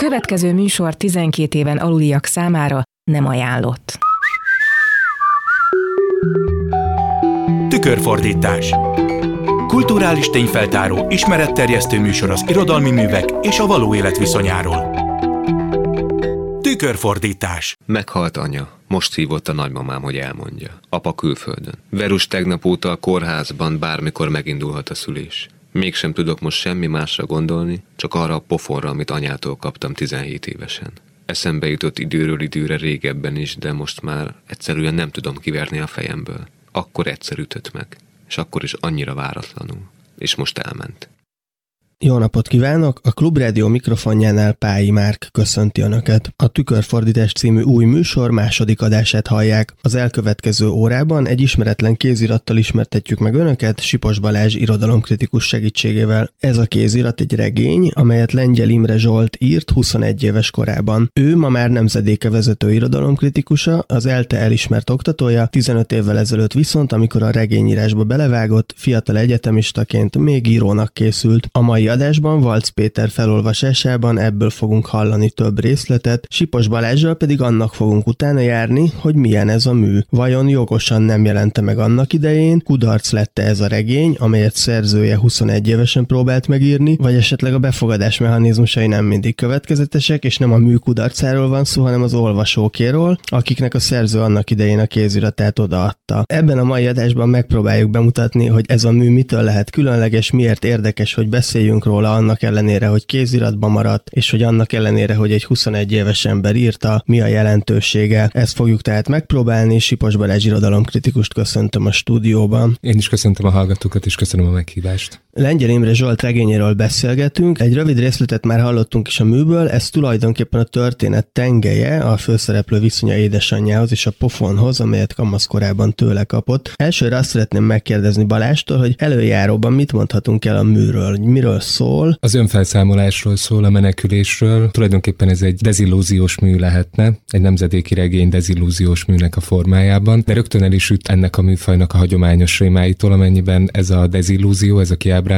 következő műsor 12 éven aluliak számára nem ajánlott. Tükörfordítás Kulturális tényfeltáró, ismeretterjesztő műsor az irodalmi művek és a való élet viszonyáról. Tükörfordítás Meghalt anya. Most hívott a nagymamám, hogy elmondja. Apa külföldön. Verus tegnap óta a kórházban bármikor megindulhat a szülés. Mégsem tudok most semmi másra gondolni, csak arra a pofonra, amit anyától kaptam 17 évesen. Eszembe jutott időről időre régebben is, de most már egyszerűen nem tudom kiverni a fejemből. Akkor egyszer ütött meg, és akkor is annyira váratlanul. És most elment. Jó napot kívánok! A Klubrádió mikrofonjánál Pályi Márk köszönti Önöket. A Tükörfordítás című új műsor második adását hallják. Az elkövetkező órában egy ismeretlen kézirattal ismertetjük meg Önöket Sipos Balázs irodalomkritikus segítségével. Ez a kézirat egy regény, amelyet Lengyel Imre Zsolt írt 21 éves korában. Ő ma már nemzedéke vezető irodalomkritikusa, az ELTE elismert oktatója, 15 évvel ezelőtt viszont, amikor a regényírásba belevágott, fiatal egyetemistaként még írónak készült. A mai adásban Valc Péter felolvasásában ebből fogunk hallani több részletet, Sipos Balázsral pedig annak fogunk utána járni, hogy milyen ez a mű. Vajon jogosan nem jelente meg annak idején, kudarc lette ez a regény, amelyet szerzője 21 évesen próbált megírni, vagy esetleg a befogadás mechanizmusai nem mindig következetesek, és nem a mű kudarcáról van szó, hanem az olvasókéről, akiknek a szerző annak idején a kéziratát odaadta. Ebben a mai adásban megpróbáljuk bemutatni, hogy ez a mű mitől lehet különleges, miért érdekes, hogy beszéljünk beszélünk róla annak ellenére, hogy kéziratban maradt, és hogy annak ellenére, hogy egy 21 éves ember írta, mi a jelentősége. Ezt fogjuk tehát megpróbálni. Sipos Balázs irodalomkritikust köszöntöm a stúdióban. Én is köszöntöm a hallgatókat, és köszönöm a meghívást. Lengyel Imre Zsolt regényéről beszélgetünk. Egy rövid részletet már hallottunk is a műből, ez tulajdonképpen a történet tengeje, a főszereplő viszonya édesanyjához és a pofonhoz, amelyet kamaszkorában tőle kapott. Elsőre azt szeretném megkérdezni Balástól, hogy előjáróban mit mondhatunk el a műről, miről szól. Az önfelszámolásról szól, a menekülésről. Tulajdonképpen ez egy dezillúziós mű lehetne, egy nemzedéki regény dezillúziós műnek a formájában, de rögtön el is üt ennek a műfajnak a hagyományos rémáitól, amennyiben ez a dezillúzió, ez a kiábrándulás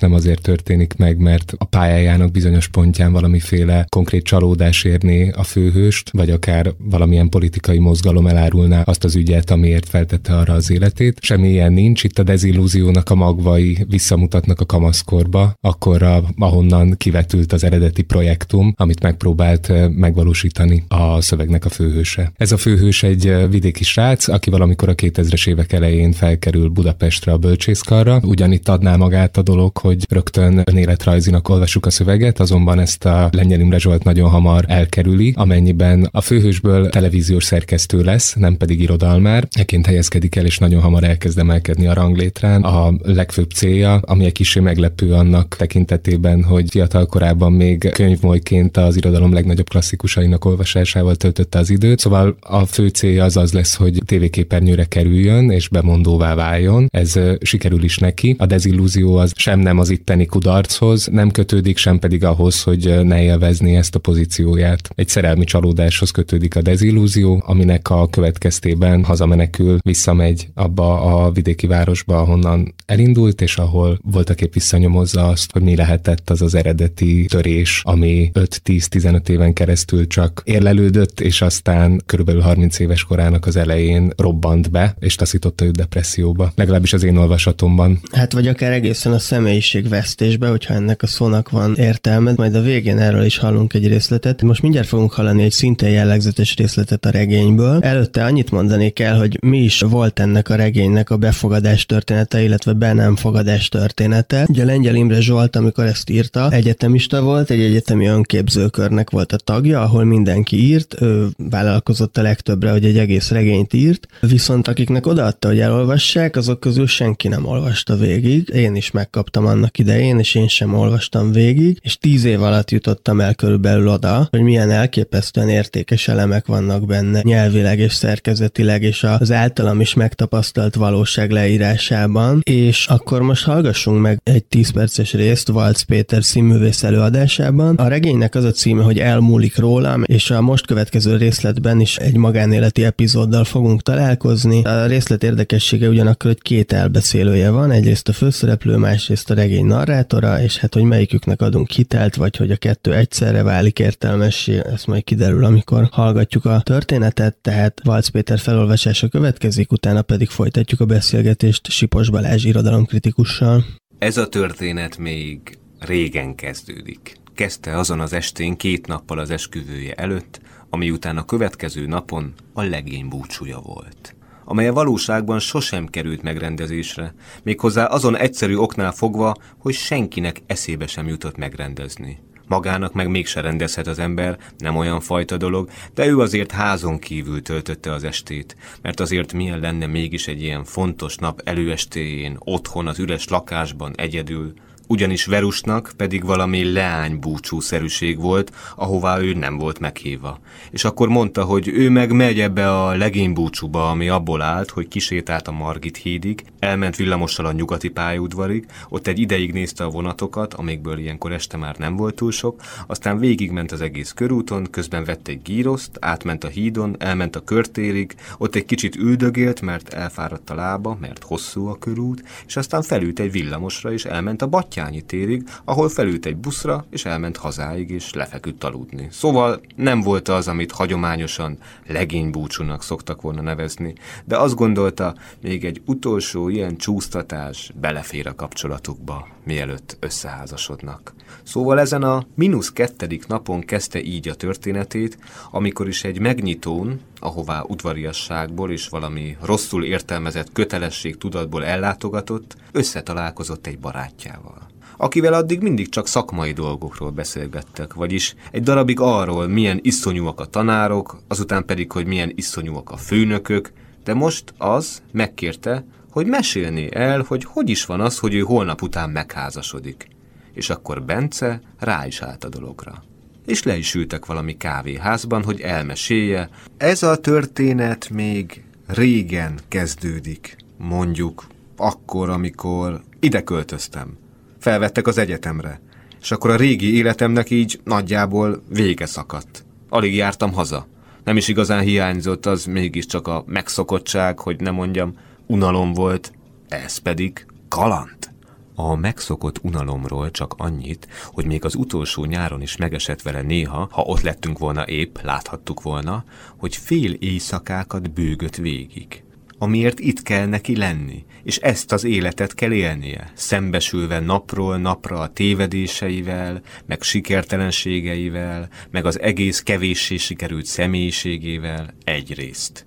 nem azért történik meg, mert a pályájának bizonyos pontján valamiféle konkrét csalódás érné a főhőst, vagy akár valamilyen politikai mozgalom elárulná azt az ügyet, amiért feltette arra az életét. Semmi ilyen nincs, itt a dezillúziónak a magvai visszamutatnak a kamaszkorba, akkor a, ahonnan kivetült az eredeti projektum, amit megpróbált megvalósítani a szövegnek a főhőse. Ez a főhős egy vidéki srác, aki valamikor a 2000-es évek elején felkerül Budapestre a bölcsészkarra. Ugyanitt adná magát a dolog, hogy rögtön önéletrajzinak olvassuk a szöveget, azonban ezt a Lengyel Imre Zsolt nagyon hamar elkerüli, amennyiben a főhősből televíziós szerkesztő lesz, nem pedig irodalmár. Eként helyezkedik el, és nagyon hamar elkezd emelkedni a ranglétrán. A legfőbb célja, ami egy kicsi meglepő annak tekintetében, hogy fiatal korában még könyvmolyként az irodalom legnagyobb klasszikusainak olvasásával töltötte az időt. Szóval a fő célja az az lesz, hogy tévéképernyőre kerüljön és bemondóvá váljon. Ez sikerül is neki. A dezillúzió az sem nem az itteni kudarchoz, nem kötődik, sem pedig ahhoz, hogy ne élvezni ezt a pozícióját. Egy szerelmi csalódáshoz kötődik a dezillúzió, aminek a következtében hazamenekül, visszamegy abba a vidéki városba, ahonnan elindult, és ahol voltak épp visszanyomozza azt, hogy mi lehetett az az eredeti törés, ami 5-10-15 éven keresztül csak érlelődött, és aztán körülbelül 30 éves korának az elején robbant be, és taszította őt depresszióba. Legalábbis az én olvasatomban. Hát vagy akár egészen a személyiségvesztésbe, hogyha ennek a szónak van értelme, majd a végén erről is hallunk egy részletet. Most mindjárt fogunk hallani egy szintén jellegzetes részletet a regényből. Előtte annyit mondanék el, hogy mi is volt ennek a regénynek a befogadás története, illetve be nem fogadás története. Ugye Lengyel Imre Zsolt, amikor ezt írta, egyetemista volt, egy egyetemi önképzőkörnek volt a tagja, ahol mindenki írt, ő vállalkozott a legtöbbre, hogy egy egész regényt írt, viszont akiknek odaadta, hogy elolvassák, azok közül senki nem olvasta végig. Én is megkaptam annak idején, és én sem olvastam végig, és tíz év alatt jutottam el körülbelül oda, hogy milyen elképesztően értékes elemek vannak benne, nyelvileg és szerkezetileg, és az általam is megtapasztalt valóság leírásában, és akkor most hallgassunk meg egy 10 perces részt Valc Péter színművész előadásában. A regénynek az a címe, hogy Elmúlik rólam, és a most következő részletben is egy magánéleti epizóddal fogunk találkozni. A részlet érdekessége ugyanakkor, hogy két elbeszélője van, egyrészt a főszereplő, másrészt a regény narrátora, és hát hogy melyiküknek adunk hitelt, vagy hogy a kettő egyszerre válik értelmessé, ez majd kiderül, amikor hallgatjuk a történetet, tehát Valc Péter felolvasása következik, utána pedig folytatjuk a beszélgetést Sipos Balázs irodalomkritikussal. Ez a történet még régen kezdődik. Kezdte azon az estén két nappal az esküvője előtt, ami után a következő napon a legény búcsúja volt amely a valóságban sosem került megrendezésre, méghozzá azon egyszerű oknál fogva, hogy senkinek eszébe sem jutott megrendezni. Magának meg mégse rendezhet az ember, nem olyan fajta dolog, de ő azért házon kívül töltötte az estét, mert azért milyen lenne mégis egy ilyen fontos nap előestéjén, otthon az üres lakásban egyedül, ugyanis Verusnak pedig valami leány búcsúszerűség volt, ahová ő nem volt meghívva. És akkor mondta, hogy ő meg megy ebbe a legény búcsúba, ami abból állt, hogy kisétált a Margit hídig, elment villamossal a nyugati pályaudvarig, ott egy ideig nézte a vonatokat, amikből ilyenkor este már nem volt túl sok, aztán végigment az egész körúton, közben vett egy gíroszt, átment a hídon, elment a körtérig, ott egy kicsit üldögélt, mert elfáradt a lába, mert hosszú a körút, és aztán felült egy villamosra, és elment a battyán Batyányi térig, ahol felült egy buszra, és elment hazáig, és lefeküdt aludni. Szóval nem volt az, amit hagyományosan legénybúcsúnak szoktak volna nevezni, de azt gondolta, még egy utolsó ilyen csúsztatás belefér a kapcsolatukba, mielőtt összeházasodnak. Szóval ezen a mínusz kettedik napon kezdte így a történetét, amikor is egy megnyitón, ahová udvariasságból és valami rosszul értelmezett kötelesség tudatból ellátogatott, összetalálkozott egy barátjával akivel addig mindig csak szakmai dolgokról beszélgettek, vagyis egy darabig arról, milyen iszonyúak a tanárok, azután pedig, hogy milyen iszonyúak a főnökök, de most az megkérte, hogy mesélni el, hogy hogy is van az, hogy ő holnap után megházasodik. És akkor Bence rá is állt a dologra. És le is ültek valami kávéházban, hogy elmesélje. Ez a történet még régen kezdődik, mondjuk akkor, amikor ide költöztem felvettek az egyetemre, és akkor a régi életemnek így nagyjából vége szakadt. Alig jártam haza. Nem is igazán hiányzott, az mégiscsak a megszokottság, hogy nem mondjam, unalom volt, ez pedig kaland. A megszokott unalomról csak annyit, hogy még az utolsó nyáron is megesett vele néha, ha ott lettünk volna épp, láthattuk volna, hogy fél éjszakákat bőgött végig amiért itt kell neki lenni, és ezt az életet kell élnie, szembesülve napról napra a tévedéseivel, meg sikertelenségeivel, meg az egész kevéssé sikerült személyiségével egyrészt.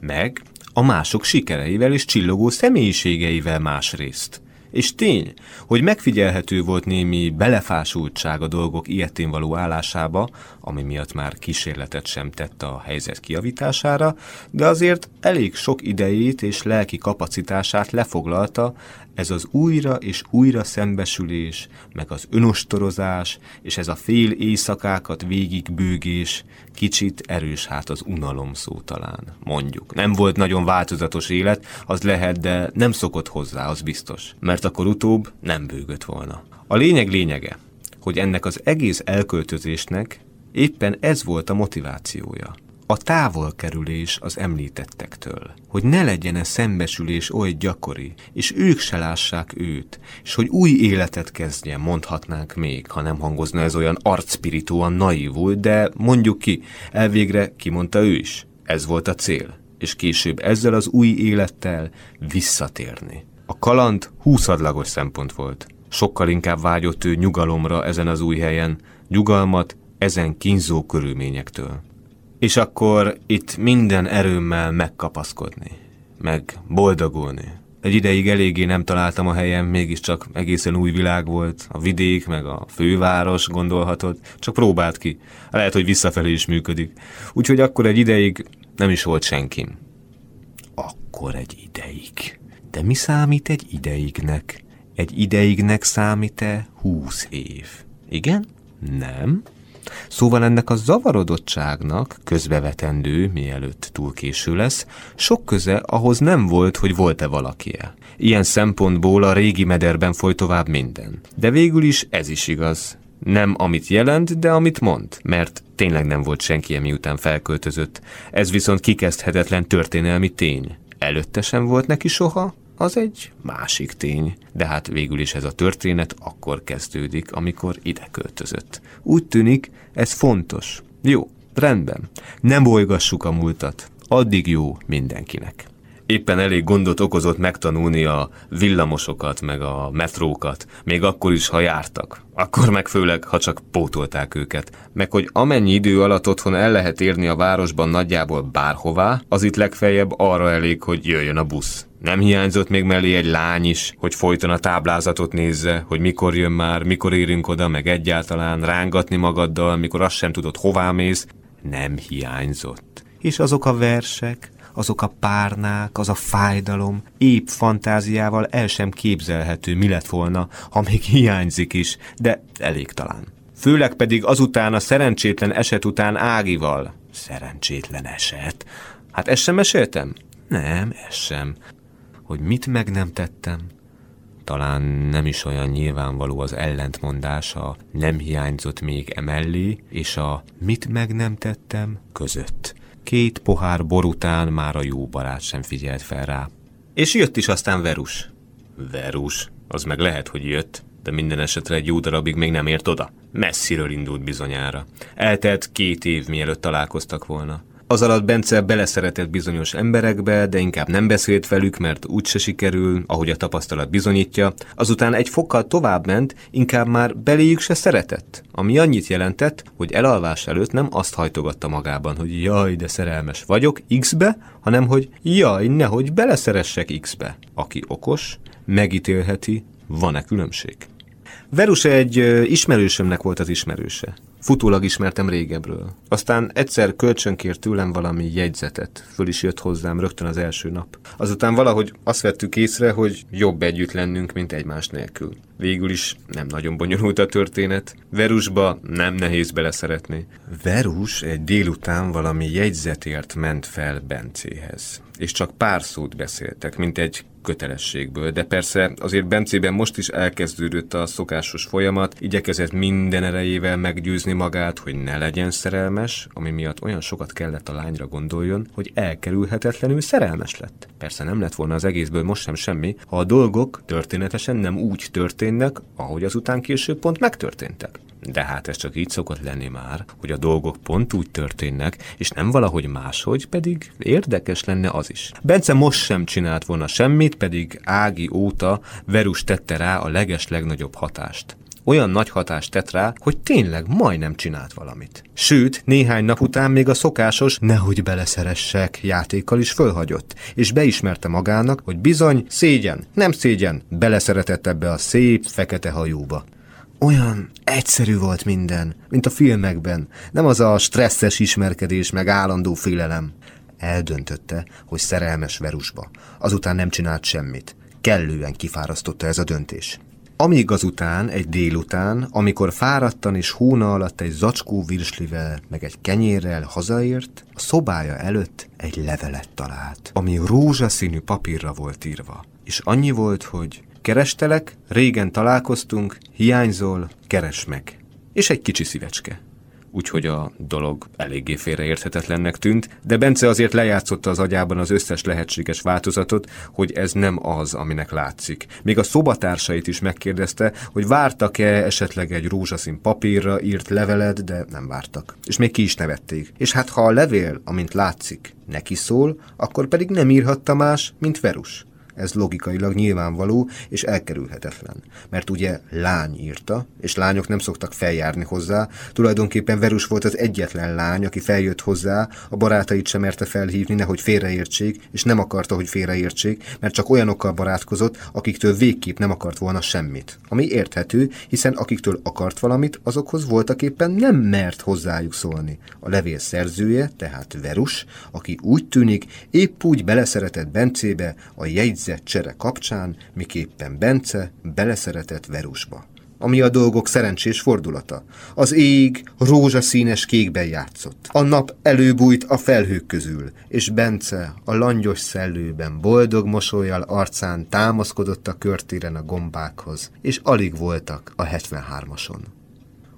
Meg a mások sikereivel és csillogó személyiségeivel másrészt. És tény, hogy megfigyelhető volt némi belefásultság a dolgok ilyetén való állásába, ami miatt már kísérletet sem tett a helyzet kiavítására, de azért elég sok idejét és lelki kapacitását lefoglalta ez az újra és újra szembesülés, meg az önostorozás, és ez a fél éjszakákat végigbőgés, kicsit erős hát az unalom szó talán, mondjuk. Nem volt nagyon változatos élet, az lehet, de nem szokott hozzá, az biztos. Mert akkor utóbb nem bőgött volna. A lényeg lényege, hogy ennek az egész elköltözésnek éppen ez volt a motivációja a távolkerülés az említettektől, hogy ne legyen -e szembesülés oly gyakori, és ők se lássák őt, és hogy új életet kezdjen, mondhatnánk még, ha nem hangozna ez olyan arcspirituan naívul, de mondjuk ki, elvégre kimondta ő is. Ez volt a cél, és később ezzel az új élettel visszatérni. A kaland húszadlagos szempont volt. Sokkal inkább vágyott ő nyugalomra ezen az új helyen, nyugalmat ezen kínzó körülményektől és akkor itt minden erőmmel megkapaszkodni, meg boldogulni. Egy ideig eléggé nem találtam a helyem, mégiscsak egészen új világ volt, a vidék, meg a főváros gondolhatod, csak próbált ki. Lehet, hogy visszafelé is működik. Úgyhogy akkor egy ideig nem is volt senkim. Akkor egy ideig. De mi számít egy ideignek? Egy ideignek számít-e húsz év? Igen? Nem? Szóval ennek a zavarodottságnak, közbevetendő, mielőtt túl késő lesz, sok köze ahhoz nem volt, hogy volt-e valakie. Ilyen szempontból a régi mederben folyt tovább minden. De végül is ez is igaz. Nem amit jelent, de amit mond, mert tényleg nem volt senki, miután felköltözött. Ez viszont kikezdhetetlen történelmi tény. Előtte sem volt neki soha, az egy másik tény. De hát végül is ez a történet akkor kezdődik, amikor ide költözött. Úgy tűnik, ez fontos. Jó, rendben. Nem bolygassuk a múltat. Addig jó mindenkinek éppen elég gondot okozott megtanulni a villamosokat, meg a metrókat, még akkor is, ha jártak. Akkor meg főleg, ha csak pótolták őket. Meg hogy amennyi idő alatt otthon el lehet érni a városban nagyjából bárhová, az itt legfeljebb arra elég, hogy jöjjön a busz. Nem hiányzott még mellé egy lány is, hogy folyton a táblázatot nézze, hogy mikor jön már, mikor érünk oda, meg egyáltalán rángatni magaddal, mikor azt sem tudod, hová mész. Nem hiányzott. És azok a versek, azok a párnák, az a fájdalom, épp fantáziával el sem képzelhető, mi lett volna, ha még hiányzik is, de elég talán. Főleg pedig azután a szerencsétlen eset után Ágival. Szerencsétlen eset? Hát ezt sem meséltem? Nem, ez sem. Hogy mit meg nem tettem? Talán nem is olyan nyilvánvaló az ellentmondás a nem hiányzott még emellé, és a mit meg nem tettem között. Két pohár bor után már a jó barát sem figyelt fel rá. És jött is aztán Verus. Verus, az meg lehet, hogy jött, de minden esetre egy jó darabig még nem ért oda. Messziről indult bizonyára. Eltelt két év, mielőtt találkoztak volna. Az alatt Bence beleszeretett bizonyos emberekbe, de inkább nem beszélt velük, mert úgyse sikerül, ahogy a tapasztalat bizonyítja. Azután egy fokkal tovább ment, inkább már beléjük se szeretett. Ami annyit jelentett, hogy elalvás előtt nem azt hajtogatta magában, hogy jaj, de szerelmes vagyok X-be, hanem hogy jaj, nehogy beleszeressek X-be. Aki okos, megítélheti, van-e különbség. Verus egy ismerősömnek volt az ismerőse. Futólag ismertem régebről. Aztán egyszer kölcsönkért tőlem valami jegyzetet. Föl is jött hozzám rögtön az első nap. Azután valahogy azt vettük észre, hogy jobb együtt lennünk, mint egymás nélkül. Végül is nem nagyon bonyolult a történet. Verusba nem nehéz beleszeretni. Verus egy délután valami jegyzetért ment fel Bencéhez. És csak pár szót beszéltek, mint egy kötelességből, de persze azért Bencében most is elkezdődött a szokásos folyamat, igyekezett minden erejével meggyőzni magát, hogy ne legyen szerelmes, ami miatt olyan sokat kellett a lányra gondoljon, hogy elkerülhetetlenül szerelmes lett. Persze nem lett volna az egészből most sem semmi, ha a dolgok történetesen nem úgy történnek, ahogy azután később pont megtörténtek. De hát ez csak így szokott lenni már, hogy a dolgok pont úgy történnek, és nem valahogy máshogy, pedig érdekes lenne az is. Bence most sem csinált volna semmit, pedig Ági óta Verus tette rá a leges legnagyobb hatást olyan nagy hatást tett rá, hogy tényleg majdnem csinált valamit. Sőt, néhány nap után még a szokásos nehogy beleszeressek játékkal is fölhagyott, és beismerte magának, hogy bizony szégyen, nem szégyen, beleszeretett ebbe a szép, fekete hajóba. Olyan egyszerű volt minden, mint a filmekben, nem az a stresszes ismerkedés meg állandó félelem. Eldöntötte, hogy szerelmes Verusba. Azután nem csinált semmit. Kellően kifárasztotta ez a döntés. Amíg azután, egy délután, amikor fáradtan és hóna alatt egy zacskó virslivel, meg egy kenyérrel hazaért, a szobája előtt egy levelet talált, ami rózsaszínű papírra volt írva. És annyi volt, hogy Kerestelek, régen találkoztunk, hiányzol, keres meg. És egy kicsi szívecske. Úgyhogy a dolog eléggé félreérthetetlennek tűnt, de Bence azért lejátszotta az agyában az összes lehetséges változatot, hogy ez nem az, aminek látszik. Még a szobatársait is megkérdezte, hogy vártak-e esetleg egy rózsaszín papírra írt levelet, de nem vártak. És még ki is nevették. És hát ha a levél, amint látszik, neki szól, akkor pedig nem írhatta más, mint Verus. Ez logikailag nyilvánvaló és elkerülhetetlen. Mert ugye lány írta, és lányok nem szoktak feljárni hozzá. Tulajdonképpen Verus volt az egyetlen lány, aki feljött hozzá, a barátait sem merte felhívni, nehogy félreértsék, és nem akarta, hogy félreértsék, mert csak olyanokkal barátkozott, akiktől végképp nem akart volna semmit. Ami érthető, hiszen akiktől akart valamit, azokhoz voltak éppen nem mert hozzájuk szólni. A levél szerzője, tehát Verus, aki úgy tűnik, épp úgy beleszeretett Bencébe a jegyző jegyzett csere kapcsán, miképpen Bence beleszeretett Verusba ami a dolgok szerencsés fordulata. Az ég rózsaszínes kékben játszott. A nap előbújt a felhők közül, és Bence a langyos szellőben boldog mosolyjal arcán támaszkodott a körtéren a gombákhoz, és alig voltak a 73-ason.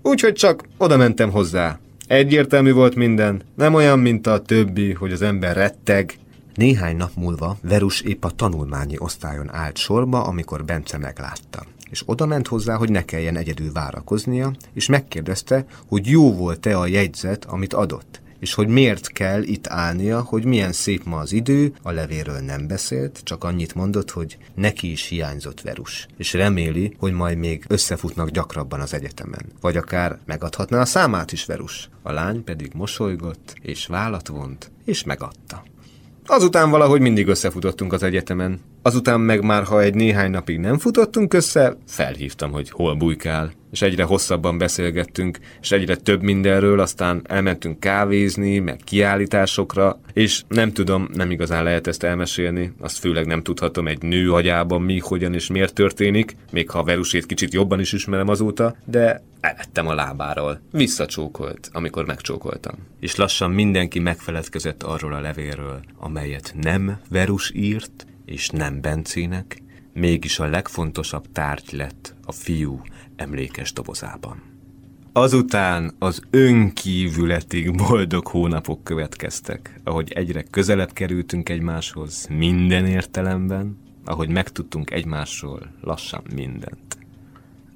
Úgyhogy csak oda mentem hozzá. Egyértelmű volt minden, nem olyan, mint a többi, hogy az ember retteg, Néhány nap múlva Verus épp a tanulmányi osztályon állt sorba, amikor Bence meglátta és oda ment hozzá, hogy ne kelljen egyedül várakoznia, és megkérdezte, hogy jó volt-e a jegyzet, amit adott és hogy miért kell itt állnia, hogy milyen szép ma az idő, a levéről nem beszélt, csak annyit mondott, hogy neki is hiányzott Verus, és reméli, hogy majd még összefutnak gyakrabban az egyetemen. Vagy akár megadhatná a számát is Verus. A lány pedig mosolygott, és vállat vont, és megadta. Azután valahogy mindig összefutottunk az egyetemen. Azután meg már, ha egy néhány napig nem futottunk össze, felhívtam, hogy hol bujkál. És egyre hosszabban beszélgettünk, és egyre több mindenről, aztán elmentünk kávézni, meg kiállításokra, és nem tudom, nem igazán lehet ezt elmesélni, azt főleg nem tudhatom egy nő agyában mi, hogyan és miért történik, még ha Verusét kicsit jobban is ismerem azóta, de elvettem a lábáról. Visszacsókolt, amikor megcsókoltam. És lassan mindenki megfeledkezett arról a levélről, amelyet nem Verus írt, és nem Bencének, mégis a legfontosabb tárgy lett a fiú emlékes dobozában. Azután az önkívületig boldog hónapok következtek, ahogy egyre közelebb kerültünk egymáshoz minden értelemben, ahogy megtudtunk egymásról lassan mindent.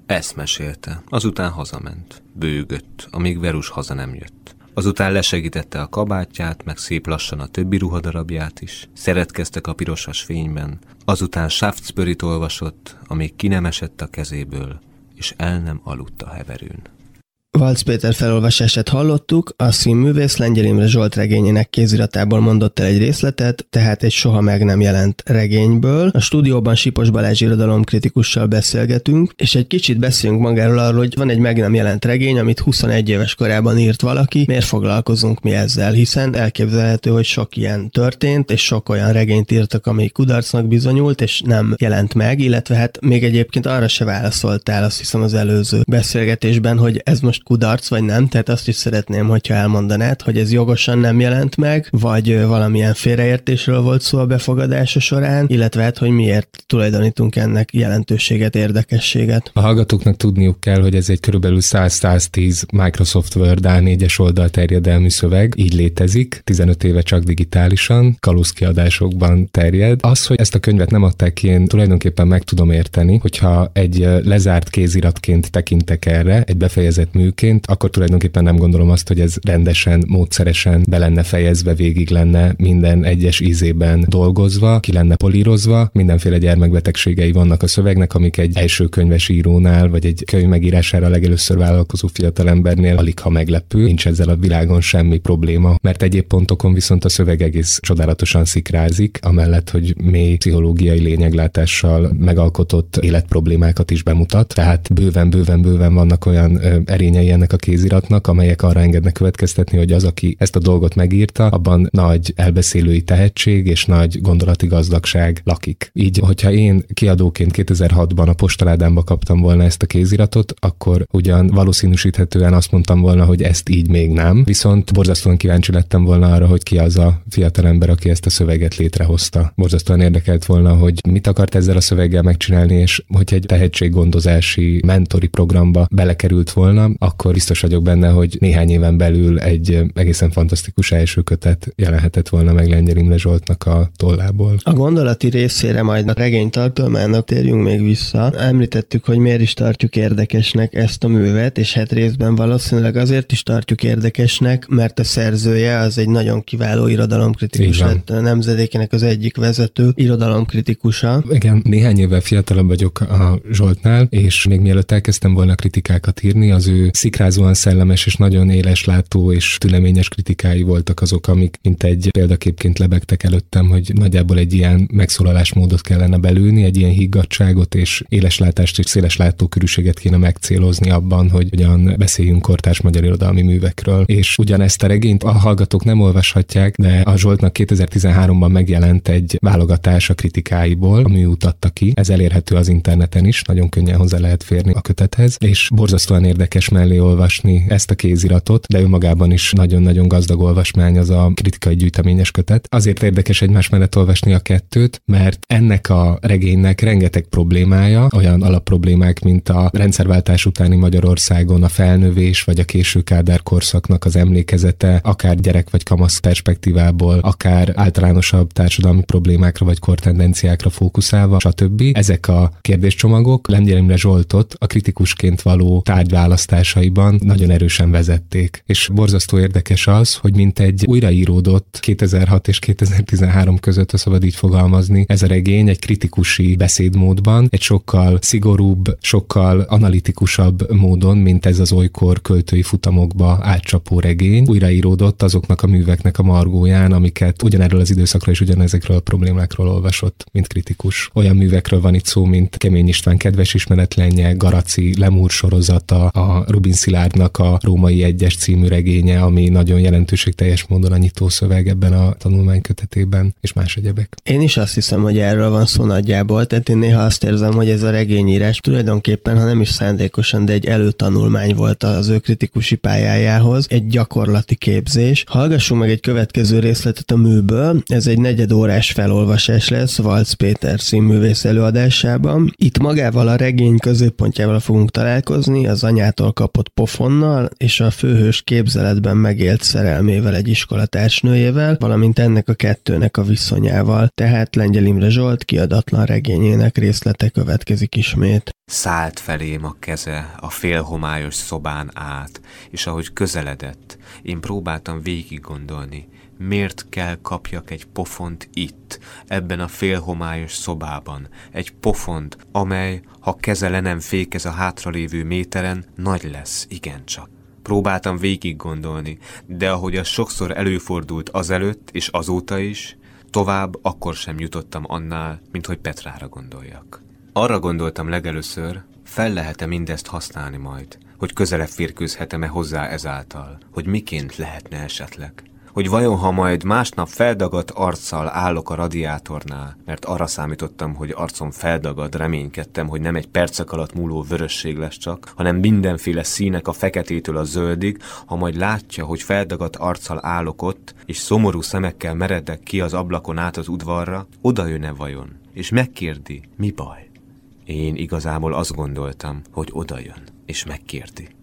Ezt mesélte, azután hazament, bőgött, amíg Verus haza nem jött. Azután lesegítette a kabátját, meg szép lassan a többi ruhadarabját is. Szeretkeztek a pirosas fényben. Azután Shaftesbury-t olvasott, amíg ki nem esett a kezéből, és el nem aludt a heverőn. Valc Péter felolvasását hallottuk, a színművész Lengyel Imre Zsolt regényének kéziratából mondott el egy részletet, tehát egy soha meg nem jelent regényből. A stúdióban Sipos Balázs kritikussal beszélgetünk, és egy kicsit beszélünk magáról arról, hogy van egy meg nem jelent regény, amit 21 éves korában írt valaki, miért foglalkozunk mi ezzel, hiszen elképzelhető, hogy sok ilyen történt, és sok olyan regényt írtak, ami kudarcnak bizonyult, és nem jelent meg, illetve hát még egyébként arra se válaszoltál, azt hiszem az előző beszélgetésben, hogy ez most kudarc, vagy nem, tehát azt is szeretném, hogyha elmondanád, hogy ez jogosan nem jelent meg, vagy valamilyen félreértésről volt szó a befogadása során, illetve hát, hogy miért tulajdonítunk ennek jelentőséget, érdekességet. A hallgatóknak tudniuk kell, hogy ez egy körülbelül 100-110 Microsoft Word A4-es oldal terjedelmű szöveg, így létezik, 15 éve csak digitálisan, kalusz kiadásokban terjed. Az, hogy ezt a könyvet nem adták ki, én tulajdonképpen meg tudom érteni, hogyha egy lezárt kéziratként tekintek erre, egy befejezett mű műként, akkor tulajdonképpen nem gondolom azt, hogy ez rendesen, módszeresen be lenne fejezve, végig lenne minden egyes ízében dolgozva, ki lenne polírozva, mindenféle gyermekbetegségei vannak a szövegnek, amik egy első könyves írónál, vagy egy könyv megírására legelőször vállalkozó fiatalembernél alig ha meglepő, nincs ezzel a világon semmi probléma, mert egyéb pontokon viszont a szöveg egész csodálatosan szikrázik, amellett, hogy mély pszichológiai lényeglátással megalkotott életproblémákat is bemutat, tehát bőven, bőven, bőven vannak olyan erényei eredményei ennek a kéziratnak, amelyek arra engednek következtetni, hogy az, aki ezt a dolgot megírta, abban nagy elbeszélői tehetség és nagy gondolati gazdagság lakik. Így, hogyha én kiadóként 2006-ban a postaládámba kaptam volna ezt a kéziratot, akkor ugyan valószínűsíthetően azt mondtam volna, hogy ezt így még nem, viszont borzasztóan kíváncsi lettem volna arra, hogy ki az a fiatalember, aki ezt a szöveget létrehozta. Borzasztóan érdekelt volna, hogy mit akart ezzel a szöveggel megcsinálni, és hogy egy tehetséggondozási mentori programba belekerült volna, akkor biztos vagyok benne, hogy néhány éven belül egy egészen fantasztikus első kötet jelenhetett volna meg Lengyel Imre Zsoltnak a tollából. A gondolati részére majd a regény tartalmának térjünk még vissza. Említettük, hogy miért is tartjuk érdekesnek ezt a művet, és hát részben valószínűleg azért is tartjuk érdekesnek, mert a szerzője az egy nagyon kiváló irodalomkritikus lett, a nemzedékének az egyik vezető irodalomkritikusa. Igen, néhány évvel fiatalabb vagyok a Zsoltnál, és még mielőtt elkezdtem volna kritikákat írni, az ő szikrázóan szellemes és nagyon éles látó és tüleményes kritikái voltak azok, amik mint egy példaképként lebegtek előttem, hogy nagyjából egy ilyen megszólalásmódot kellene belülni, egy ilyen higgadságot és éles látást és széles látókörűséget kéne megcélozni abban, hogy ugyan beszéljünk kortárs magyar irodalmi művekről. És ugyanezt a regényt a hallgatók nem olvashatják, de a Zsoltnak 2013-ban megjelent egy válogatás a kritikáiból, ami utatta ki. Ez elérhető az interneten is, nagyon könnyen hozzá lehet férni a kötethez, és borzasztóan érdekes mellé mellé olvasni ezt a kéziratot, de önmagában is nagyon-nagyon gazdag olvasmány az a kritikai gyűjteményes kötet. Azért érdekes egymás mellett olvasni a kettőt, mert ennek a regénynek rengeteg problémája, olyan alapproblémák, mint a rendszerváltás utáni Magyarországon a felnövés, vagy a késő Kádár korszaknak az emlékezete, akár gyerek vagy kamasz perspektívából, akár általánosabb társadalmi problémákra vagy kortendenciákra fókuszálva, stb. Ezek a kérdéscsomagok Lengyel Imre Zsoltot a kritikusként való tárgyválasztásaiban nagyon erősen vezették. És borzasztó érdekes az, hogy mint egy újraíródott 2006 és 2013 között, a szabad így fogalmazni, ez a regény egy kritikusi beszédmódban, egy sokkal szigorúbb, sokkal analitikusabb módon, mint ez az olykor költői futamokba átcsapó regény, újraíródott azoknak a műveknek a margóján, amiket ugyanerről az időszakról és ugyanezekről a problémákról olvasott, mint kritikus. Olyan művekről van itt szó, mint Kemény István kedves ismeretlenje, Garaci Lemúr sorozata, a Rubin Szilárdnak a Római Egyes című regénye, ami nagyon jelentőségteljes módon a nyitószöveg ebben a tanulmánykötetében, és más egyebek. Én is azt hiszem, hogy erről van szó nagyjából, tehát én néha azt érzem, hogy ez a regényírás tulajdonképpen, ha nem is szándékosan, de egy előtanulmány volt az ő kritikusi pályájához, egy gyakorlati képzés. Hallgassunk meg egy következő részletet a műből, ez egy negyedórás felolvasás lesz Valc Péter színművész előadásában. Itt magával a regény középpontjával fogunk találkozni, az anyától kapott pofonnal, és a főhős képzeletben megélt szerelmével egy iskolatársnőjével, valamint ennek a kettőnek a viszonyával. Tehát Lengyel Imre Zsolt kiadatlan regényének részlete következik ismét. Szállt felém a keze a félhomályos szobán át, és ahogy közeledett, én próbáltam végig gondolni, miért kell kapjak egy pofont itt, ebben a félhomályos szobában, egy pofont, amely, ha keze le nem fékez a hátralévő méteren, nagy lesz, igencsak. Próbáltam végig gondolni, de ahogy az sokszor előfordult azelőtt és azóta is, tovább akkor sem jutottam annál, mint hogy Petrára gondoljak. Arra gondoltam legelőször, fel lehet-e mindezt használni majd, hogy közelebb férkőzhetem-e hozzá ezáltal, hogy miként lehetne esetleg hogy vajon ha majd másnap feldagadt arccal állok a radiátornál, mert arra számítottam, hogy arcom feldagad, reménykedtem, hogy nem egy percek alatt múló vörösség lesz csak, hanem mindenféle színek a feketétől a zöldig, ha majd látja, hogy feldagadt arccal állok ott, és szomorú szemekkel meredek ki az ablakon át az udvarra, oda jön-e vajon, és megkérdi, mi baj? Én igazából azt gondoltam, hogy oda jön, és megkérdi.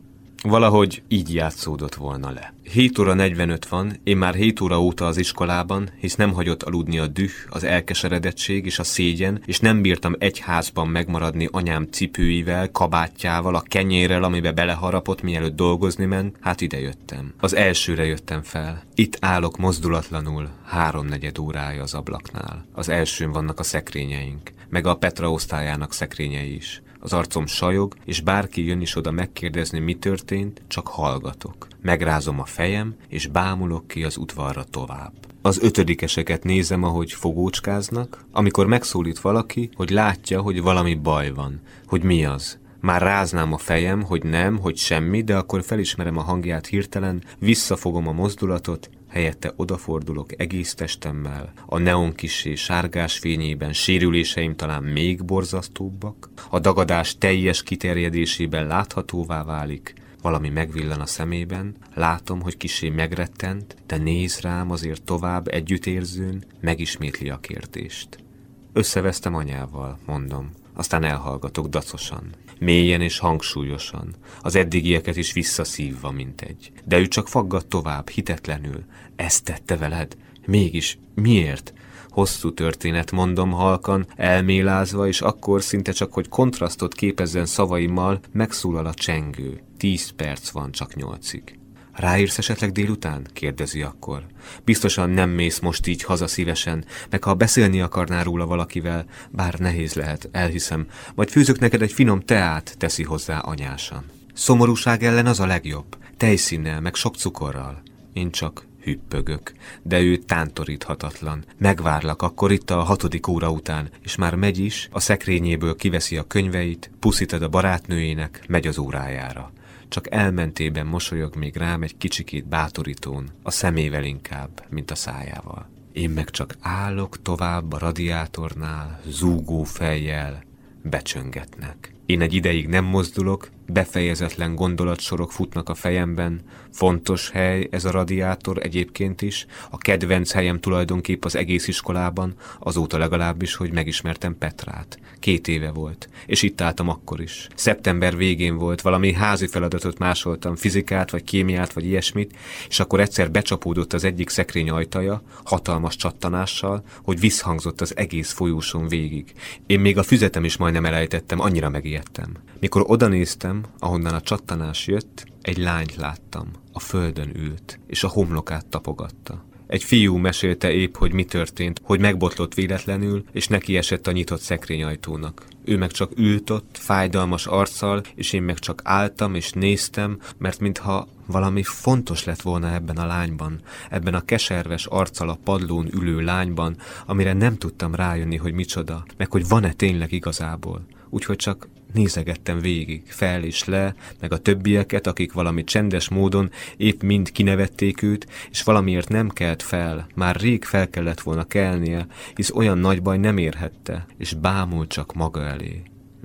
Valahogy így játszódott volna le. 7 óra 45 van, én már 7 óra óta az iskolában, hisz nem hagyott aludni a düh, az elkeseredettség és a szégyen, és nem bírtam egy házban megmaradni anyám cipőivel, kabátjával, a kenyérrel, amibe beleharapott, mielőtt dolgozni ment, hát ide jöttem. Az elsőre jöttem fel. Itt állok mozdulatlanul, háromnegyed órája az ablaknál. Az elsőn vannak a szekrényeink, meg a Petra osztályának szekrényei is. Az arcom sajog, és bárki jön is oda megkérdezni, mi történt, csak hallgatok. Megrázom a fejem, és bámulok ki az udvarra tovább. Az ötödikeseket nézem, ahogy fogócskáznak, amikor megszólít valaki, hogy látja, hogy valami baj van. Hogy mi az? Már ráznám a fejem, hogy nem, hogy semmi, de akkor felismerem a hangját hirtelen, visszafogom a mozdulatot, helyette odafordulok egész testemmel, a neon kisé sárgás fényében sérüléseim talán még borzasztóbbak, a dagadás teljes kiterjedésében láthatóvá válik, valami megvillan a szemében, látom, hogy kisé megrettent, de néz rám azért tovább együttérzőn, megismétli a kérdést. Összevesztem anyával, mondom, aztán elhallgatok dacosan mélyen és hangsúlyosan, az eddigieket is visszaszívva, mint egy. De ő csak faggat tovább, hitetlenül. Ezt tette veled? Mégis, miért? Hosszú történet, mondom halkan, elmélázva, és akkor szinte csak, hogy kontrasztot képezzen szavaimmal, megszólal a csengő. Tíz perc van csak nyolcig. Ráírsz esetleg délután? kérdezi akkor. Biztosan nem mész most így haza szívesen, meg ha beszélni akarnál róla valakivel, bár nehéz lehet, elhiszem, vagy főzök neked egy finom teát, teszi hozzá anyásan. Szomorúság ellen az a legjobb, tejszínnel, meg sok cukorral. Én csak hüppögök, de ő tántoríthatatlan. Megvárlak akkor itt a hatodik óra után, és már megy is, a szekrényéből kiveszi a könyveit, puszítad a barátnőjének, megy az órájára csak elmentében mosolyog még rám egy kicsikét bátorítón, a szemével inkább, mint a szájával. Én meg csak állok tovább a radiátornál, zúgó fejjel, becsöngetnek. Én egy ideig nem mozdulok, befejezetlen gondolatsorok futnak a fejemben, fontos hely ez a radiátor egyébként is, a kedvenc helyem tulajdonképp az egész iskolában, azóta legalábbis, hogy megismertem Petrát. Két éve volt, és itt álltam akkor is. Szeptember végén volt, valami házi feladatot másoltam, fizikát, vagy kémiát, vagy ilyesmit, és akkor egyszer becsapódott az egyik szekrény ajtaja, hatalmas csattanással, hogy visszhangzott az egész folyóson végig. Én még a füzetem is majdnem elejtettem, annyira megijedtem. Mikor odanéztem, ahonnan a csattanás jött, egy lányt láttam. A földön ült, és a homlokát tapogatta. Egy fiú mesélte épp, hogy mi történt, hogy megbotlott véletlenül, és neki esett a nyitott szekrényajtónak. Ő meg csak ült ott, fájdalmas arccal, és én meg csak álltam és néztem, mert mintha valami fontos lett volna ebben a lányban, ebben a keserves arccal a padlón ülő lányban, amire nem tudtam rájönni, hogy micsoda, meg hogy van-e tényleg igazából. Úgyhogy csak nézegettem végig, fel és le, meg a többieket, akik valami csendes módon épp mind kinevették őt, és valamiért nem kelt fel, már rég fel kellett volna kelnie, hisz olyan nagy baj nem érhette, és bámult csak maga elé.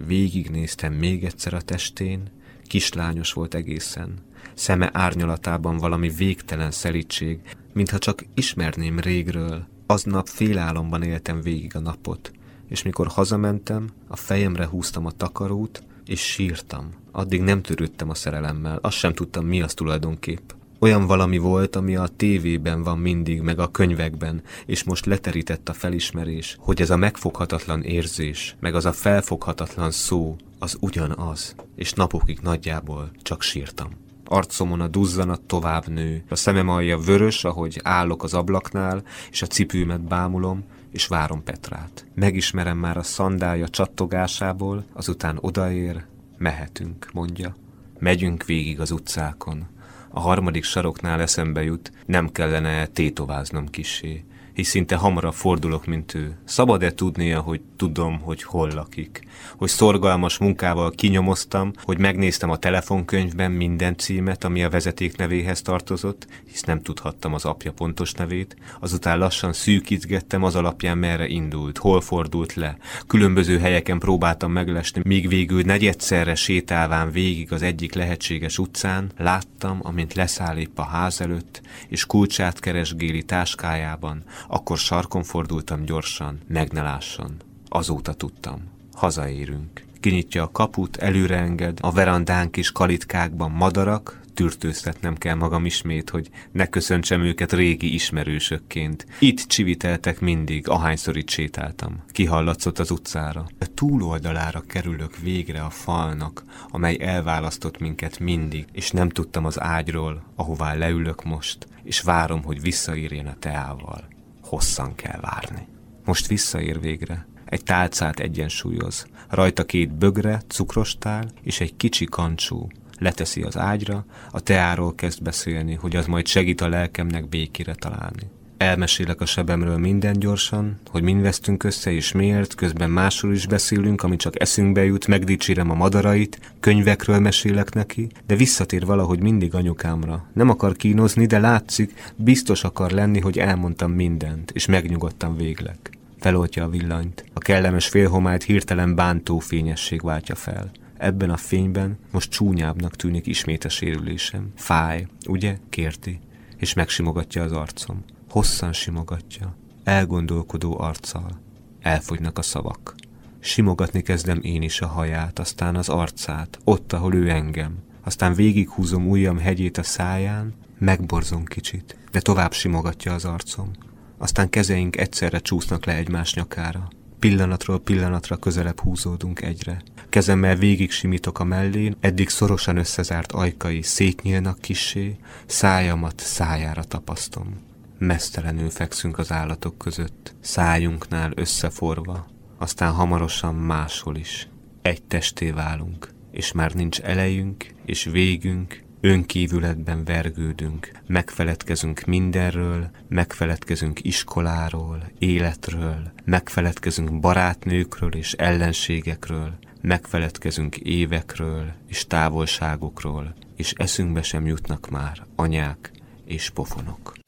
Végignéztem még egyszer a testén, kislányos volt egészen. Szeme árnyalatában valami végtelen szelítség, mintha csak ismerném régről. Aznap félálomban éltem végig a napot és mikor hazamentem, a fejemre húztam a takarót, és sírtam. Addig nem törődtem a szerelemmel, azt sem tudtam, mi az tulajdonképp. Olyan valami volt, ami a tévében van mindig, meg a könyvekben, és most leterített a felismerés, hogy ez a megfoghatatlan érzés, meg az a felfoghatatlan szó, az ugyanaz, és napokig nagyjából csak sírtam. Arcomon a duzzanat tovább nő, a szemem alja vörös, ahogy állok az ablaknál, és a cipőmet bámulom, és várom Petrát. Megismerem már a szandája csattogásából, azután odaér, mehetünk, mondja. Megyünk végig az utcákon. A harmadik saroknál eszembe jut, nem kellene tétováznom kisé hisz szinte hamarabb fordulok, mint ő. Szabad-e tudnia, hogy tudom, hogy hol lakik? Hogy szorgalmas munkával kinyomoztam, hogy megnéztem a telefonkönyvben minden címet, ami a vezeték nevéhez tartozott, hisz nem tudhattam az apja pontos nevét, azután lassan szűkítgettem az alapján, merre indult, hol fordult le. Különböző helyeken próbáltam meglesni, míg végül negyedszerre sétálván végig az egyik lehetséges utcán, láttam, amint leszáll épp a ház előtt, és kulcsát keresgéli táskájában, akkor sarkon fordultam gyorsan, meg ne lásson. Azóta tudtam. Hazaérünk. Kinyitja a kaput, előre enged, a verandánk is kalitkákban madarak, tűrtőztetnem kell magam ismét, hogy ne köszöntsem őket régi ismerősökként. Itt csiviteltek mindig, ahányszor itt sétáltam. Kihallatszott az utcára. A túloldalára kerülök végre a falnak, amely elválasztott minket mindig, és nem tudtam az ágyról, ahová leülök most, és várom, hogy visszaírjen a teával hosszan kell várni. Most visszaér végre. Egy tálcát egyensúlyoz. Rajta két bögre, cukrostál és egy kicsi kancsú. Leteszi az ágyra, a teáról kezd beszélni, hogy az majd segít a lelkemnek békére találni. Elmesélek a sebemről minden gyorsan, hogy mind vesztünk össze és miért, közben másról is beszélünk, ami csak eszünkbe jut, megdicsérem a madarait, könyvekről mesélek neki, de visszatér valahogy mindig anyukámra. Nem akar kínozni, de látszik, biztos akar lenni, hogy elmondtam mindent, és megnyugodtam végleg. Feloltja a villanyt. A kellemes félhomályt hirtelen bántó fényesség váltja fel. Ebben a fényben most csúnyábbnak tűnik ismét a sérülésem. Fáj, ugye? Kérti. És megsimogatja az arcom hosszan simogatja, elgondolkodó arccal. Elfogynak a szavak. Simogatni kezdem én is a haját, aztán az arcát, ott, ahol ő engem. Aztán végighúzom ujjam hegyét a száján, megborzom kicsit, de tovább simogatja az arcom. Aztán kezeink egyszerre csúsznak le egymás nyakára. Pillanatról pillanatra közelebb húzódunk egyre. Kezemmel végig simítok a mellén, eddig szorosan összezárt ajkai szétnyílnak kissé, szájamat szájára tapasztom. Mesztelenül fekszünk az állatok között, szájunknál összeforva, aztán hamarosan máshol is. Egy testé válunk, és már nincs elejünk és végünk, önkívületben vergődünk, megfeledkezünk mindenről, megfeledkezünk iskoláról, életről, megfeledkezünk barátnőkről és ellenségekről, megfeledkezünk évekről és távolságokról, és eszünkbe sem jutnak már anyák és pofonok.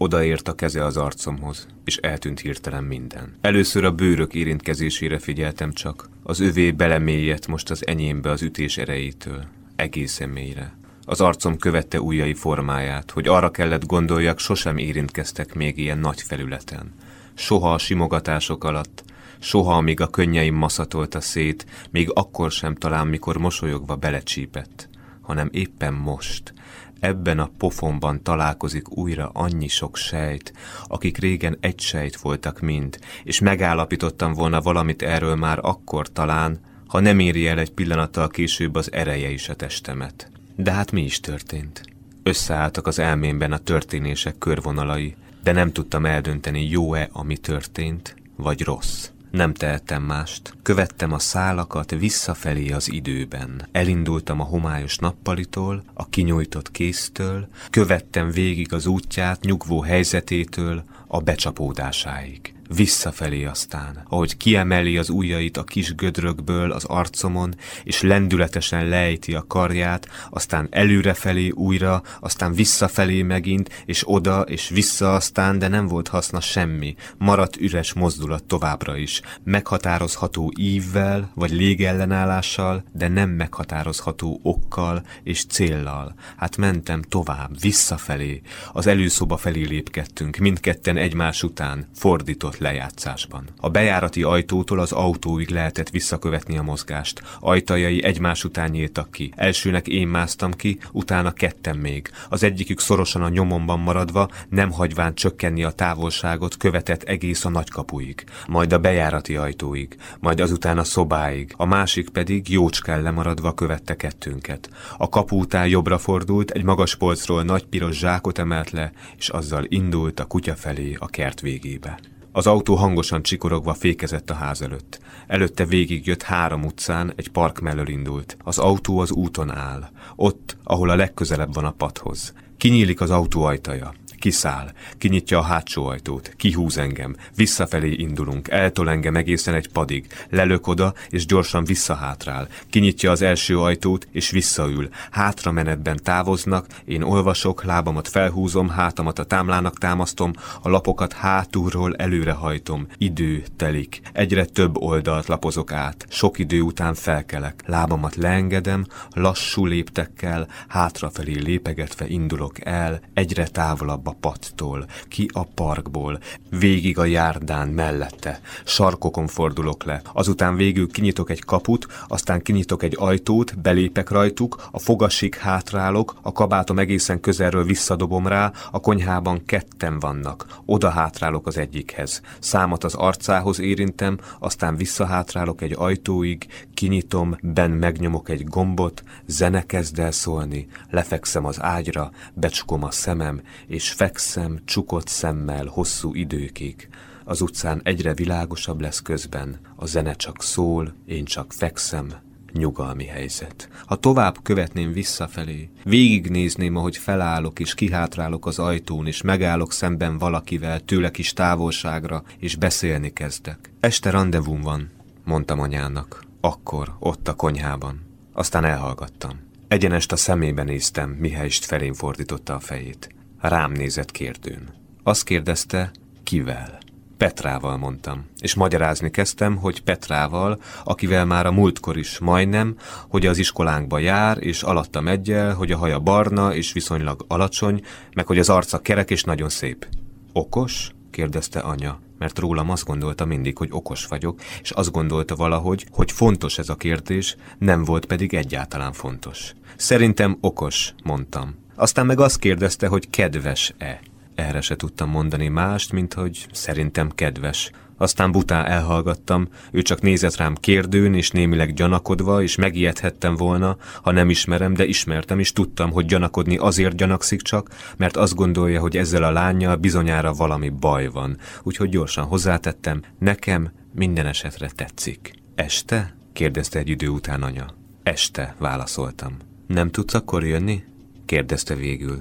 Odaért a keze az arcomhoz, és eltűnt hirtelen minden. Először a bőrök érintkezésére figyeltem csak, Az övé belemélyedt most az enyémbe az ütés erejétől, egészen mélyre. Az arcom követte ujjai formáját, hogy arra kellett gondoljak, sosem érintkeztek még ilyen nagy felületen. Soha a simogatások alatt, soha amíg a könnyeim maszatolta szét, még akkor sem talán, mikor mosolyogva belecsípett, hanem éppen most, ebben a pofonban találkozik újra annyi sok sejt, akik régen egy sejt voltak mind, és megállapítottam volna valamit erről már akkor talán, ha nem éri el egy pillanattal később az ereje is a testemet. De hát mi is történt? Összeálltak az elmémben a történések körvonalai, de nem tudtam eldönteni, jó-e, ami történt, vagy rossz. Nem tehettem mást. Követtem a szálakat visszafelé az időben. Elindultam a homályos nappalitól, a kinyújtott kéztől, követtem végig az útját nyugvó helyzetétől a becsapódásáig visszafelé aztán, ahogy kiemeli az ujjait a kis gödrökből az arcomon, és lendületesen lejti a karját, aztán előrefelé újra, aztán visszafelé megint, és oda, és vissza aztán, de nem volt haszna semmi. Maradt üres mozdulat továbbra is, meghatározható ívvel, vagy légellenállással, de nem meghatározható okkal és céllal. Hát mentem tovább, visszafelé, az előszoba felé lépkedtünk, mindketten egymás után, fordított lejátszásban. A bejárati ajtótól az autóig lehetett visszakövetni a mozgást. Ajtajai egymás után nyíltak ki. Elsőnek én másztam ki, utána ketten még. Az egyikük szorosan a nyomomban maradva, nem hagyván csökkenni a távolságot, követett egész a nagykapuig. Majd a bejárati ajtóig, majd azután a szobáig. A másik pedig jócskán lemaradva követte kettőnket. A kapu után jobbra fordult, egy magas polcról nagy piros zsákot emelt le, és azzal indult a kutya felé a kert végébe. Az autó hangosan csikorogva fékezett a ház előtt. Előtte végigjött három utcán, egy park mellől indult. Az autó az úton áll. Ott, ahol a legközelebb van a padhoz. Kinyílik az autó ajtaja. Kiszáll, kinyitja a hátsó ajtót, kihúz engem, visszafelé indulunk, eltol engem egészen egy padig, lelök oda, és gyorsan visszahátrál. Kinyitja az első ajtót, és visszaül. Hátra menetben távoznak, én olvasok, lábamat felhúzom, hátamat a támlának támasztom, a lapokat hátulról előrehajtom. Idő telik. Egyre több oldalt lapozok át. Sok idő után felkelek. Lábamat leengedem, lassú léptekkel, hátrafelé lépegetve indulok el, egyre távolabb a pattól, ki a parkból, végig a járdán mellette. Sarkokon fordulok le. Azután végül kinyitok egy kaput, aztán kinyitok egy ajtót, belépek rajtuk, a fogasig hátrálok, a kabátom egészen közelről visszadobom rá, a konyhában ketten vannak. Oda hátrálok az egyikhez. Számat az arcához érintem, aztán visszahátrálok egy ajtóig, kinyitom, ben megnyomok egy gombot, zene kezd el szólni, lefekszem az ágyra, becsukom a szemem, és fekszem csukott szemmel hosszú időkig. Az utcán egyre világosabb lesz közben, a zene csak szól, én csak fekszem, nyugalmi helyzet. Ha tovább követném visszafelé, végignézném, ahogy felállok és kihátrálok az ajtón, és megállok szemben valakivel, tőle kis távolságra, és beszélni kezdek. Este rendezvum van, mondtam anyának. Akkor, ott a konyhában. Aztán elhallgattam. Egyenest a szemébe néztem, mihelyst felén fordította a fejét. Rám nézett kérdőn. Azt kérdezte, kivel? Petrával mondtam, és magyarázni kezdtem, hogy Petrával, akivel már a múltkor is majdnem, hogy az iskolánkba jár, és alatta egyel, hogy a haja barna és viszonylag alacsony, meg hogy az arca kerek és nagyon szép. Okos? kérdezte anya, mert rólam azt gondolta mindig, hogy okos vagyok, és azt gondolta valahogy, hogy fontos ez a kérdés, nem volt pedig egyáltalán fontos. Szerintem okos, mondtam. Aztán meg azt kérdezte, hogy kedves-e. Erre se tudtam mondani mást, mint hogy szerintem kedves. Aztán butá elhallgattam, ő csak nézett rám kérdőn és némileg gyanakodva, és megijedhettem volna, ha nem ismerem, de ismertem, és tudtam, hogy gyanakodni azért gyanakszik csak, mert azt gondolja, hogy ezzel a lányjal bizonyára valami baj van. Úgyhogy gyorsan hozzátettem, nekem minden esetre tetszik. Este? kérdezte egy idő után anya. Este, válaszoltam. Nem tudsz akkor jönni? Kérdezte végül.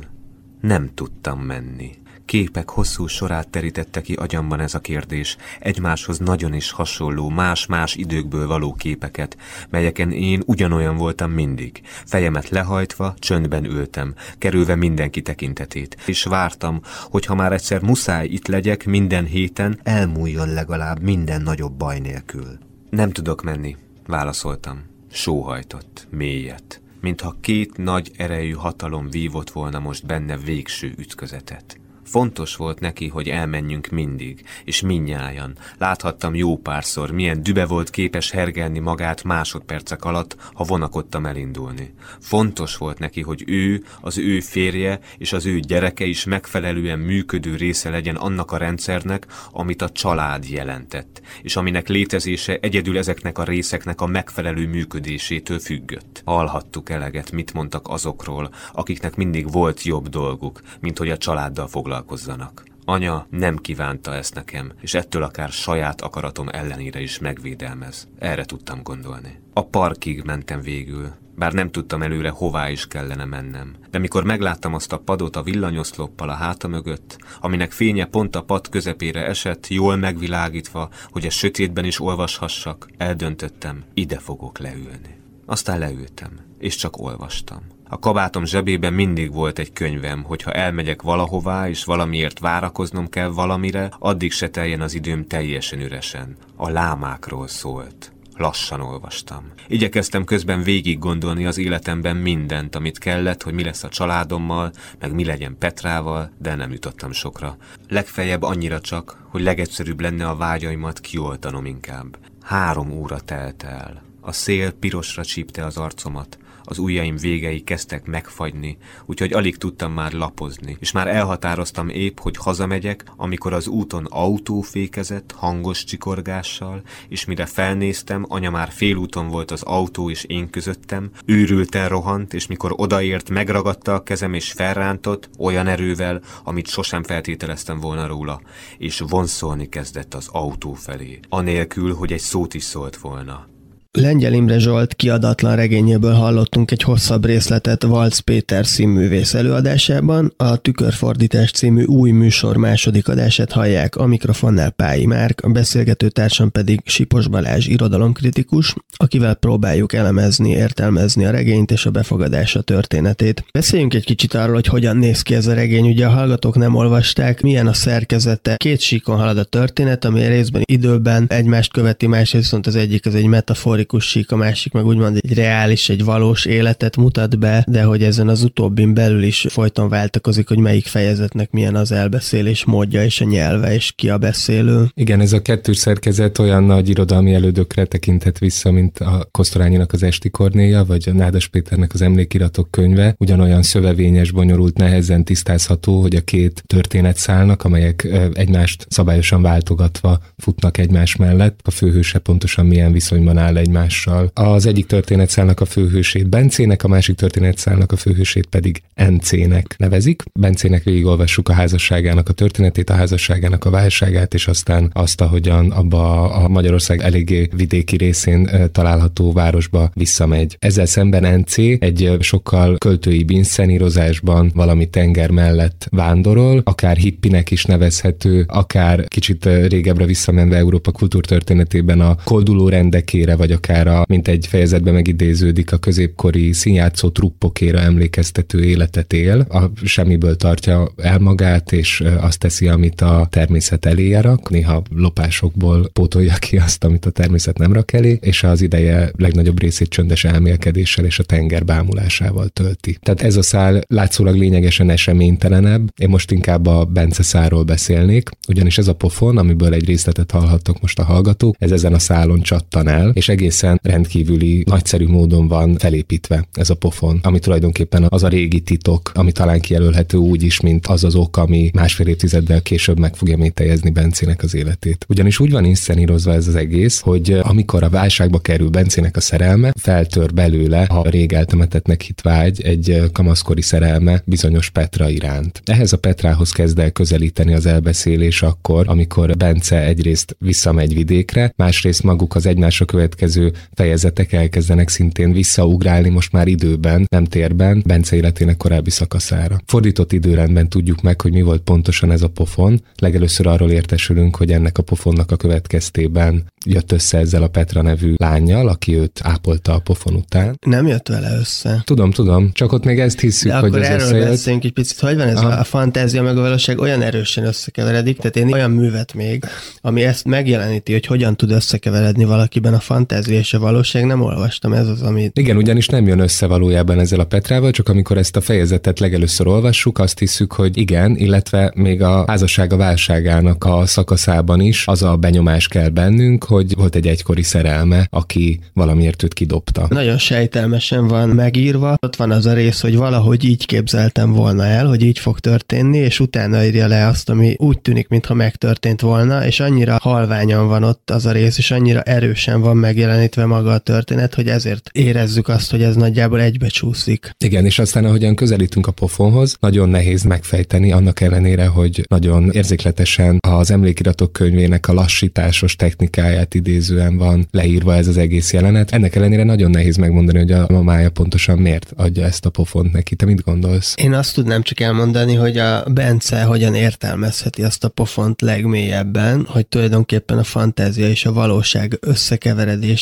Nem tudtam menni. Képek hosszú sorát terítette ki agyamban ez a kérdés, egymáshoz nagyon is hasonló, más-más időkből való képeket, melyeken én ugyanolyan voltam mindig. Fejemet lehajtva, csöndben ültem, kerülve mindenki tekintetét, és vártam, hogy ha már egyszer muszáj itt legyek minden héten, elmúljon legalább minden nagyobb baj nélkül. Nem tudok menni, Válaszoltam. Sóhajtott, mélyet, mintha két nagy erejű hatalom vívott volna most benne végső ütközetet. Fontos volt neki, hogy elmenjünk mindig, és minnyájan. Láthattam jó párszor, milyen dübe volt képes hergelni magát másodpercek alatt, ha vonakodtam elindulni. Fontos volt neki, hogy ő, az ő férje és az ő gyereke is megfelelően működő része legyen annak a rendszernek, amit a család jelentett, és aminek létezése egyedül ezeknek a részeknek a megfelelő működésétől függött. Hallhattuk eleget, mit mondtak azokról, akiknek mindig volt jobb dolguk, mint hogy a családdal foglalkoztak foglalkozzanak. Anya nem kívánta ezt nekem, és ettől akár saját akaratom ellenére is megvédelmez. Erre tudtam gondolni. A parkig mentem végül, bár nem tudtam előre, hová is kellene mennem. De mikor megláttam azt a padot a villanyoszloppal a háta mögött, aminek fénye pont a pad közepére esett, jól megvilágítva, hogy a sötétben is olvashassak, eldöntöttem, ide fogok leülni. Aztán leültem, és csak olvastam. A kabátom zsebében mindig volt egy könyvem, hogyha elmegyek valahová, és valamiért várakoznom kell valamire, addig se teljen az időm teljesen üresen. A lámákról szólt. Lassan olvastam. Igyekeztem közben végig gondolni az életemben mindent, amit kellett, hogy mi lesz a családommal, meg mi legyen Petrával, de nem jutottam sokra. Legfeljebb annyira csak, hogy legegyszerűbb lenne a vágyaimat kioltanom inkább. Három óra telt el. A szél pirosra csípte az arcomat, az ujjaim végei kezdtek megfagyni, úgyhogy alig tudtam már lapozni, és már elhatároztam épp, hogy hazamegyek, amikor az úton autó fékezett, hangos csikorgással, és mire felnéztem, anya már félúton volt az autó és én közöttem, őrülten rohant, és mikor odaért, megragadta a kezem és felrántott, olyan erővel, amit sosem feltételeztem volna róla, és vonszolni kezdett az autó felé, anélkül, hogy egy szót is szólt volna. Lengyel Imre Zsolt kiadatlan regényéből hallottunk egy hosszabb részletet Valc Péter színművész előadásában, a Tükörfordítás című új műsor második adását hallják, a mikrofonnál Pályi Márk, a beszélgető társam pedig Sipos Balázs irodalomkritikus, akivel próbáljuk elemezni, értelmezni a regényt és a befogadása történetét. Beszéljünk egy kicsit arról, hogy hogyan néz ki ez a regény, ugye a hallgatók nem olvasták, milyen a szerkezete. Két síkon halad a történet, ami részben időben egymást követi, másrészt viszont az egyik az egy metaforik metaforikus sík, a másik meg úgymond egy reális, egy valós életet mutat be, de hogy ezen az utóbbin belül is folyton váltakozik, hogy melyik fejezetnek milyen az elbeszélés módja és a nyelve, és ki a beszélő. Igen, ez a kettős szerkezet olyan nagy irodalmi elődökre tekintett vissza, mint a Kosztorányinak az Esti Kornéja, vagy a Nádas Péternek az Emlékiratok könyve, ugyanolyan szövevényes, bonyolult, nehezen tisztázható, hogy a két történet szállnak, amelyek egymást szabályosan váltogatva futnak egymás mellett. A főhőse pontosan milyen viszonyban áll egy egymással. Az egyik történetszálnak a főhősét Bencének, a másik történetszálnak a főhősét pedig NC-nek nevezik. Bencének végigolvassuk a házasságának a történetét, a házasságának a válságát, és aztán azt, ahogyan abba a Magyarország eléggé vidéki részén található városba visszamegy. Ezzel szemben NC egy sokkal költői inszenírozásban valami tenger mellett vándorol, akár hippinek is nevezhető, akár kicsit régebbre visszamenve Európa kultúrtörténetében a kolduló rendekére, vagy akár akár mint egy fejezetben megidéződik, a középkori színjátszó truppokéra emlékeztető életet él, a semmiből tartja el magát, és azt teszi, amit a természet elé rak, néha lopásokból pótolja ki azt, amit a természet nem rak elé, és az ideje legnagyobb részét csöndes elmélkedéssel és a tenger bámulásával tölti. Tehát ez a szál látszólag lényegesen eseménytelenebb. Én most inkább a Bence száról beszélnék, ugyanis ez a pofon, amiből egy részletet hallhattok most a hallgatók, ez ezen a szálon csattan el, és egész egészen rendkívüli, nagyszerű módon van felépítve ez a pofon, ami tulajdonképpen az a régi titok, ami talán kijelölhető úgy is, mint az az ok, ami másfél évtizeddel később meg fogja mételjezni Bencének az életét. Ugyanis úgy van inszenírozva ez az egész, hogy amikor a válságba kerül Bencének a szerelme, feltör belőle a rég eltemetetnek hit vágy egy kamaszkori szerelme bizonyos Petra iránt. Ehhez a Petrához kezd el közelíteni az elbeszélés akkor, amikor Bence egyrészt visszamegy vidékre, másrészt maguk az egymásra következő fejezetek elkezdenek szintén visszaugrálni most már időben, nem térben, Bence életének korábbi szakaszára. Fordított időrendben tudjuk meg, hogy mi volt pontosan ez a pofon. Legelőször arról értesülünk, hogy ennek a pofonnak a következtében jött össze ezzel a Petra nevű lányjal, aki őt ápolta a pofon után. Nem jött vele össze. Tudom, tudom, csak ott még ezt hiszük, De hogy akkor ez erről összejött. beszéljünk egy picit, hogy van ez a, a fantázia meg a valóság olyan erősen összekeveredik, tehát én olyan művet még, ami ezt megjeleníti, hogy hogyan tud összekeveredni valakiben a fantázia és a valóság, nem olvastam, ez az, ami... Igen, ugyanis nem jön össze valójában ezzel a Petrával, csak amikor ezt a fejezetet legelőször olvassuk, azt hiszük, hogy igen, illetve még a házassága válságának a szakaszában is az a benyomás kell bennünk, hogy volt egy egykori szerelme, aki valamiért őt kidobta. Nagyon sejtelmesen van megírva, ott van az a rész, hogy valahogy így képzeltem volna el, hogy így fog történni, és utána írja le azt, ami úgy tűnik, mintha megtörtént volna, és annyira halványan van ott az a rész, és annyira erősen van megjelenítve maga a történet, hogy ezért érezzük azt, hogy ez nagyjából egybe csúszik. Igen, és aztán ahogyan közelítünk a pofonhoz, nagyon nehéz megfejteni, annak ellenére, hogy nagyon érzékletesen az emlékiratok könyvének a lassításos technikáját idézően van leírva ez az egész jelenet. Ennek ellenére nagyon nehéz megmondani, hogy a mamája pontosan miért adja ezt a pofont neki. Te mit gondolsz? Én azt tudnám csak elmondani, hogy a Bence hogyan értelmezheti azt a pofont legmélyebben, hogy tulajdonképpen a fantázia és a valóság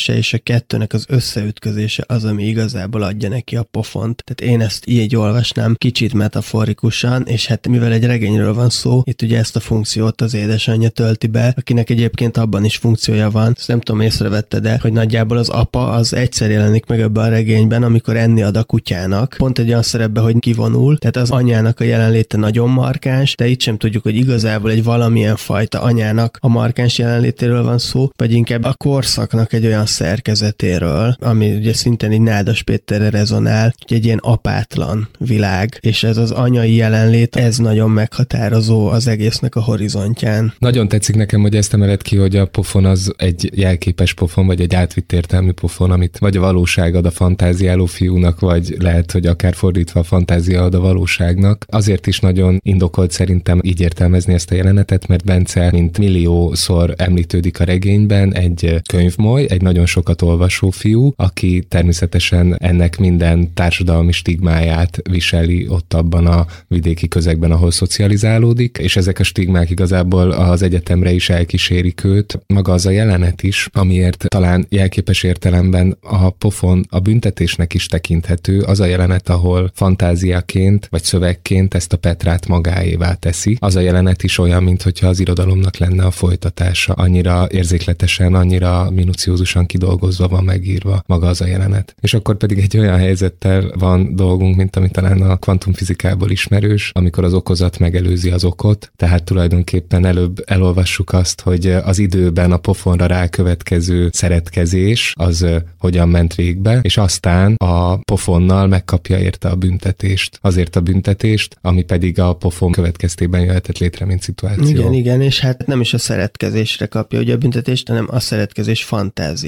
összekeveredése és a kettőnek az összeütközése az, ami igazából adja neki a pofont. Tehát én ezt így olvasnám kicsit metaforikusan, és hát mivel egy regényről van szó, itt ugye ezt a funkciót az édesanyja tölti be, akinek egyébként abban is funkciója van. Ezt nem tudom, észrevette, de hogy nagyjából az apa az egyszer jelenik meg ebben a regényben, amikor enni ad a kutyának. Pont egy olyan szerepbe, hogy kivonul, tehát az anyának a jelenléte nagyon markáns, de itt sem tudjuk, hogy igazából egy valamilyen fajta anyának a markáns jelenlétéről van szó, vagy inkább a korszaknak egy olyan szerkezetéről, ami ugye szintén így Nádas Péterre rezonál, hogy egy ilyen apátlan világ, és ez az anyai jelenlét, ez nagyon meghatározó az egésznek a horizontján. Nagyon tetszik nekem, hogy ezt emeled ki, hogy a pofon az egy jelképes pofon, vagy egy átvitt értelmű pofon, amit vagy a valóság ad a fantáziáló fiúnak, vagy lehet, hogy akár fordítva a fantázia ad a valóságnak. Azért is nagyon indokolt szerintem így értelmezni ezt a jelenetet, mert Bence, mint milliószor említődik a regényben, egy könyvmoly, egy nagyon sokat olvasó fiú, aki természetesen ennek minden társadalmi stigmáját viseli ott abban a vidéki közegben, ahol szocializálódik, és ezek a stigmák igazából az egyetemre is elkísérik őt. Maga az a jelenet is, amiért talán jelképes értelemben a pofon a büntetésnek is tekinthető, az a jelenet, ahol fantáziaként vagy szövegként ezt a Petrát magáévá teszi. Az a jelenet is olyan, mintha az irodalomnak lenne a folytatása. Annyira érzékletesen, annyira minuciózusan kidolgozva van megírva maga az a jelenet. És akkor pedig egy olyan helyzettel van dolgunk, mint ami talán a kvantumfizikából ismerős, amikor az okozat megelőzi az okot, tehát tulajdonképpen előbb elolvassuk azt, hogy az időben a pofonra rákövetkező szeretkezés az hogyan ment végbe, és aztán a pofonnal megkapja érte a büntetést, azért a büntetést, ami pedig a pofon következtében jöhetett létre, mint szituáció. Igen, igen, és hát nem is a szeretkezésre kapja ugye a büntetést, hanem a szeretkezés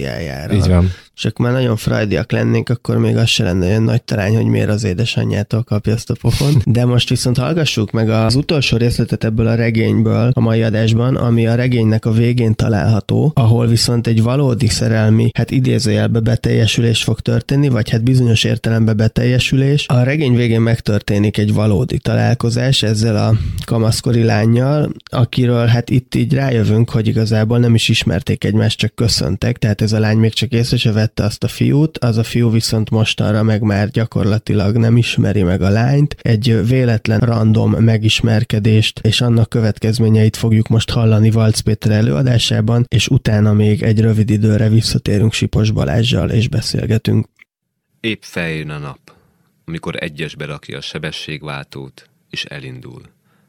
fantáziájára. Így van. Csak már nagyon frajdiak lennénk, akkor még az se lenne olyan nagy talány, hogy miért az édesanyjától kapja ezt a pofont. De most viszont hallgassuk meg az utolsó részletet ebből a regényből a mai adásban, ami a regénynek a végén található, ahol viszont egy valódi szerelmi, hát idézőjelbe beteljesülés fog történni, vagy hát bizonyos értelemben beteljesülés. A regény végén megtörténik egy valódi találkozás ezzel a kamaszkori lányjal, akiről hát itt így rájövünk, hogy igazából nem is ismerték egymást, csak köszöntek, tehát ez a lány még csak észre se vette azt a fiút, az a fiú viszont mostanra meg már gyakorlatilag nem ismeri meg a lányt, egy véletlen random megismerkedést és annak következményeit fogjuk most hallani Valc Péter előadásában, és utána még egy rövid időre visszatérünk Sipos Balázsjal és beszélgetünk. Épp feljön a nap, amikor egyesbe rakja a sebességváltót, és elindul,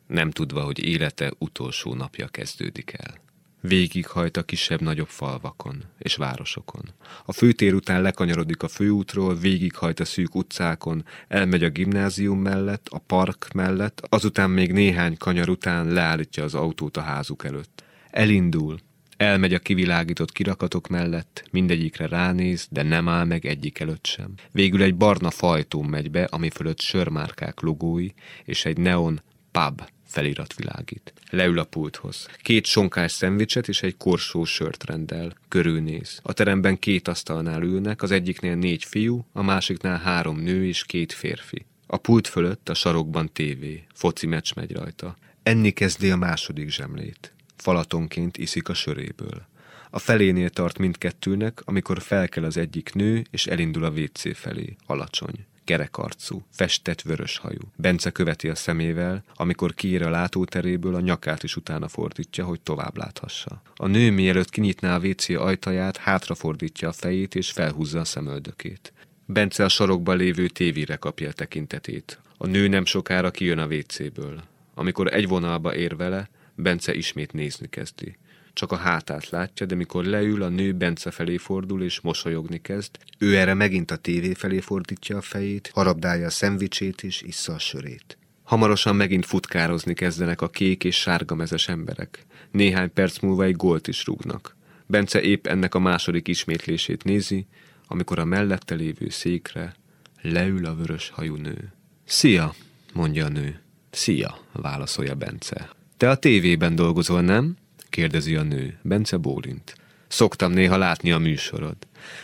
nem tudva, hogy élete utolsó napja kezdődik el. Végighajt a kisebb-nagyobb falvakon és városokon. A főtér után lekanyarodik a főútról, végighajt a szűk utcákon, elmegy a gimnázium mellett, a park mellett, azután még néhány kanyar után leállítja az autót a házuk előtt. Elindul, Elmegy a kivilágított kirakatok mellett, mindegyikre ránéz, de nem áll meg egyik előtt sem. Végül egy barna fajtón megy be, ami fölött sörmárkák logói, és egy neon pub felirat világít. Leül a pulthoz. Két sonkás szendvicset és egy korsó sört rendel. Körülnéz. A teremben két asztalnál ülnek, az egyiknél négy fiú, a másiknál három nő és két férfi. A pult fölött a sarokban tévé. Foci meccs megy rajta. Enni kezdi a második zsemlét. Falatonként iszik a söréből. A felénél tart mindkettőnek, amikor felkel az egyik nő, és elindul a WC felé, alacsony. Kerekarcú, festett vörös hajú. Bence követi a szemével, amikor kiír a látóteréből, a nyakát is utána fordítja, hogy tovább láthassa. A nő mielőtt kinyitná a WC ajtaját, hátrafordítja a fejét és felhúzza a szemöldökét. Bence a sarokban lévő tévére kapja a tekintetét. A nő nem sokára kijön a WC-ből. Amikor egy vonalba ér vele, Bence ismét nézni kezdi. Csak a hátát látja, de mikor leül, a nő Bence felé fordul és mosolyogni kezd. Ő erre megint a tévé felé fordítja a fejét, harabdálja a szendvicsét és issza a sörét. Hamarosan megint futkározni kezdenek a kék és sárga mezes emberek. Néhány perc múlva egy gólt is rúgnak. Bence épp ennek a második ismétlését nézi, amikor a mellette lévő székre leül a vörös hajú nő. Szia, mondja a nő. Szia, válaszolja Bence. Te a tévében dolgozol, nem? Kérdezi a nő. Bence bólint. Szoktam néha látni a műsorod.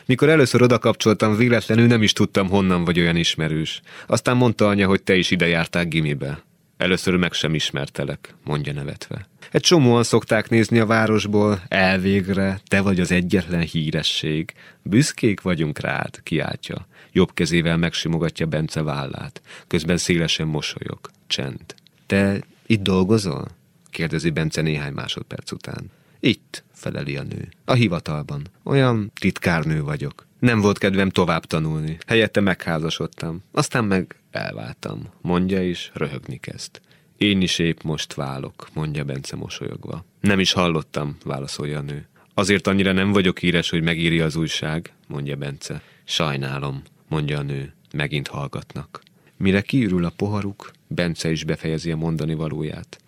Mikor először oda kapcsoltam, véletlenül nem is tudtam, honnan vagy olyan ismerős. Aztán mondta anya, hogy te is ide jártál gimibe. Először meg sem ismertelek, mondja nevetve. Egy csomóan szokták nézni a városból, elvégre, te vagy az egyetlen híresség. Büszkék vagyunk rád, kiáltja. Jobb kezével megsimogatja Bence vállát. Közben szélesen mosolyog. Csend. Te itt dolgozol? Kérdezi Bence néhány másodperc után. Itt, feleli a nő. A hivatalban. Olyan titkárnő vagyok. Nem volt kedvem tovább tanulni. Helyette megházasodtam. Aztán meg elváltam. Mondja és röhögni kezd. Én is épp most válok, mondja Bence mosolyogva. Nem is hallottam, válaszolja a nő. Azért annyira nem vagyok híres, hogy megírja az újság, mondja Bence. Sajnálom, mondja a nő. Megint hallgatnak. Mire kiürül a poharuk, Bence is befejezi a mondani valóját.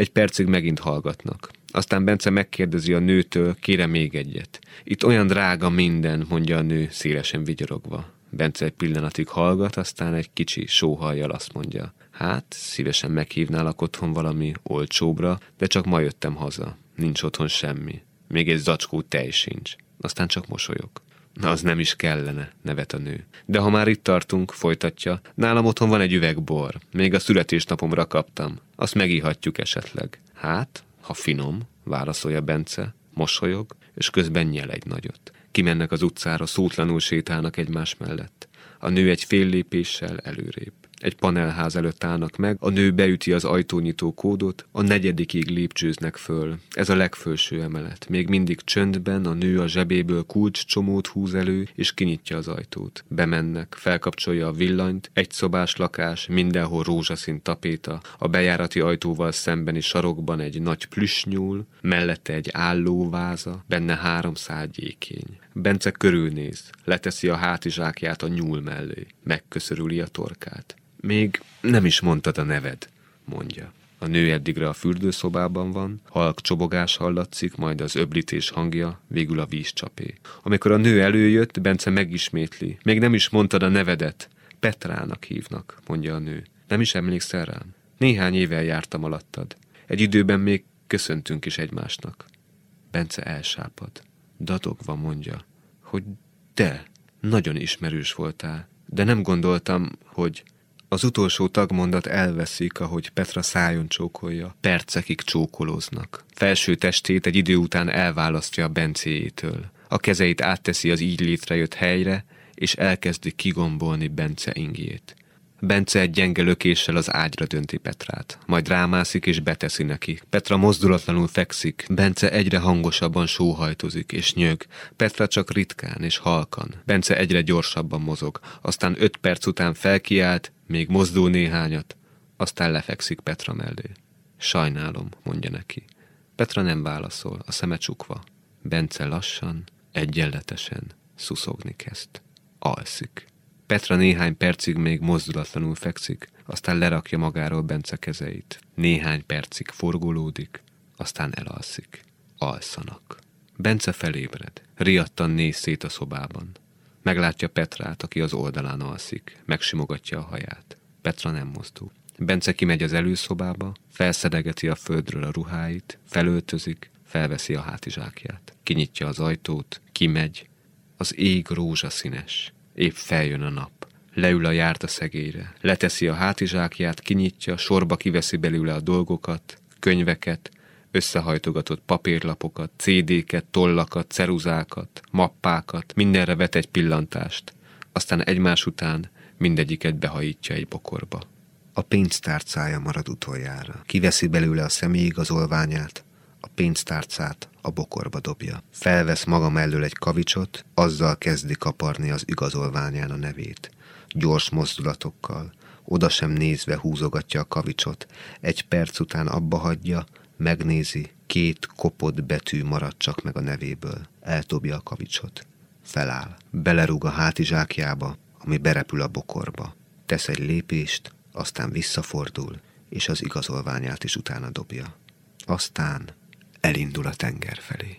Egy percig megint hallgatnak. Aztán Bence megkérdezi a nőtől, kére még egyet. Itt olyan drága minden, mondja a nő, szélesen vigyorogva. Bence egy pillanatig hallgat, aztán egy kicsi sóhajjal azt mondja. Hát, szívesen meghívnálak otthon valami olcsóbra, de csak ma jöttem haza. Nincs otthon semmi. Még egy zacskó tej sincs. Aztán csak mosolyog. Az nem is kellene, nevet a nő. De ha már itt tartunk, folytatja, nálam otthon van egy üveg bor. Még a születésnapomra kaptam. Azt megíhatjuk esetleg. Hát, ha finom, válaszolja Bence, mosolyog, és közben nyel egy nagyot. Kimennek az utcára, szótlanul sétálnak egymás mellett. A nő egy fél lépéssel előrébb. Egy panelház előtt állnak meg, a nő beüti az ajtónyitó kódot, a negyedikig lépcsőznek föl. Ez a legfelső emelet. Még mindig csöndben a nő a zsebéből kulcs csomót húz elő, és kinyitja az ajtót. Bemennek, felkapcsolja a villanyt, egy szobás lakás, mindenhol rózsaszín tapéta, a bejárati ajtóval szembeni sarokban egy nagy plüssnyúl, mellette egy állóváza, benne három szál gyékény. Bence körülnéz, leteszi a hátizsákját a nyúl mellé, megköszörüli a torkát. Még nem is mondtad a neved, mondja. A nő eddigre a fürdőszobában van, halk csobogás hallatszik, majd az öblítés hangja, végül a vízcsapé. Amikor a nő előjött, Bence megismétli. Még nem is mondtad a nevedet. Petrának hívnak, mondja a nő. Nem is emlékszel rám? Néhány éve jártam alattad. Egy időben még köszöntünk is egymásnak. Bence elsápad. Dadogva mondja, hogy de, nagyon ismerős voltál, de nem gondoltam, hogy az utolsó tagmondat elveszik, ahogy Petra szájon csókolja. Percekig csókolóznak. Felső testét egy idő után elválasztja a Bencéjétől. A kezeit átteszi az így létrejött helyre, és elkezdi kigombolni Bence ingjét. Bence egy gyenge lökéssel az ágyra dönti Petrát, majd rámászik és beteszi neki. Petra mozdulatlanul fekszik, Bence egyre hangosabban sóhajtozik és nyög, Petra csak ritkán és halkan. Bence egyre gyorsabban mozog, aztán öt perc után felkiált, még mozdul néhányat, aztán lefekszik Petra mellé. Sajnálom, mondja neki. Petra nem válaszol, a szeme csukva. Bence lassan, egyenletesen szuszogni kezd. Alszik. Petra néhány percig még mozdulatlanul fekszik, aztán lerakja magáról Bence kezeit. Néhány percig forgolódik, aztán elalszik. Alszanak. Bence felébred. Riadtan néz szét a szobában. Meglátja Petrát, aki az oldalán alszik. Megsimogatja a haját. Petra nem mozdul. Bence kimegy az előszobába, felszedegeti a földről a ruháit, felöltözik, felveszi a hátizsákját. Kinyitja az ajtót, kimegy. Az ég rózsaszínes. Épp feljön a nap. Leül a járt a szegélyre. Leteszi a hátizsákját, kinyitja, sorba kiveszi belőle a dolgokat, könyveket, összehajtogatott papírlapokat, CD-ket, tollakat, ceruzákat, mappákat, mindenre vet egy pillantást. Aztán egymás után mindegyiket behajítja egy bokorba. A pénztárcája marad utoljára. Kiveszi belőle a személyigazolványát, a pénztárcát a bokorba dobja. Felvesz maga mellől egy kavicsot, azzal kezdi kaparni az igazolványán a nevét. Gyors mozdulatokkal, oda sem nézve húzogatja a kavicsot, egy perc után abba hagyja, megnézi, két kopott betű marad csak meg a nevéből. Eltobja a kavicsot. Feláll. Belerúg a hátizsákjába, ami berepül a bokorba. Tesz egy lépést, aztán visszafordul, és az igazolványát is utána dobja. Aztán elindul a tenger felé.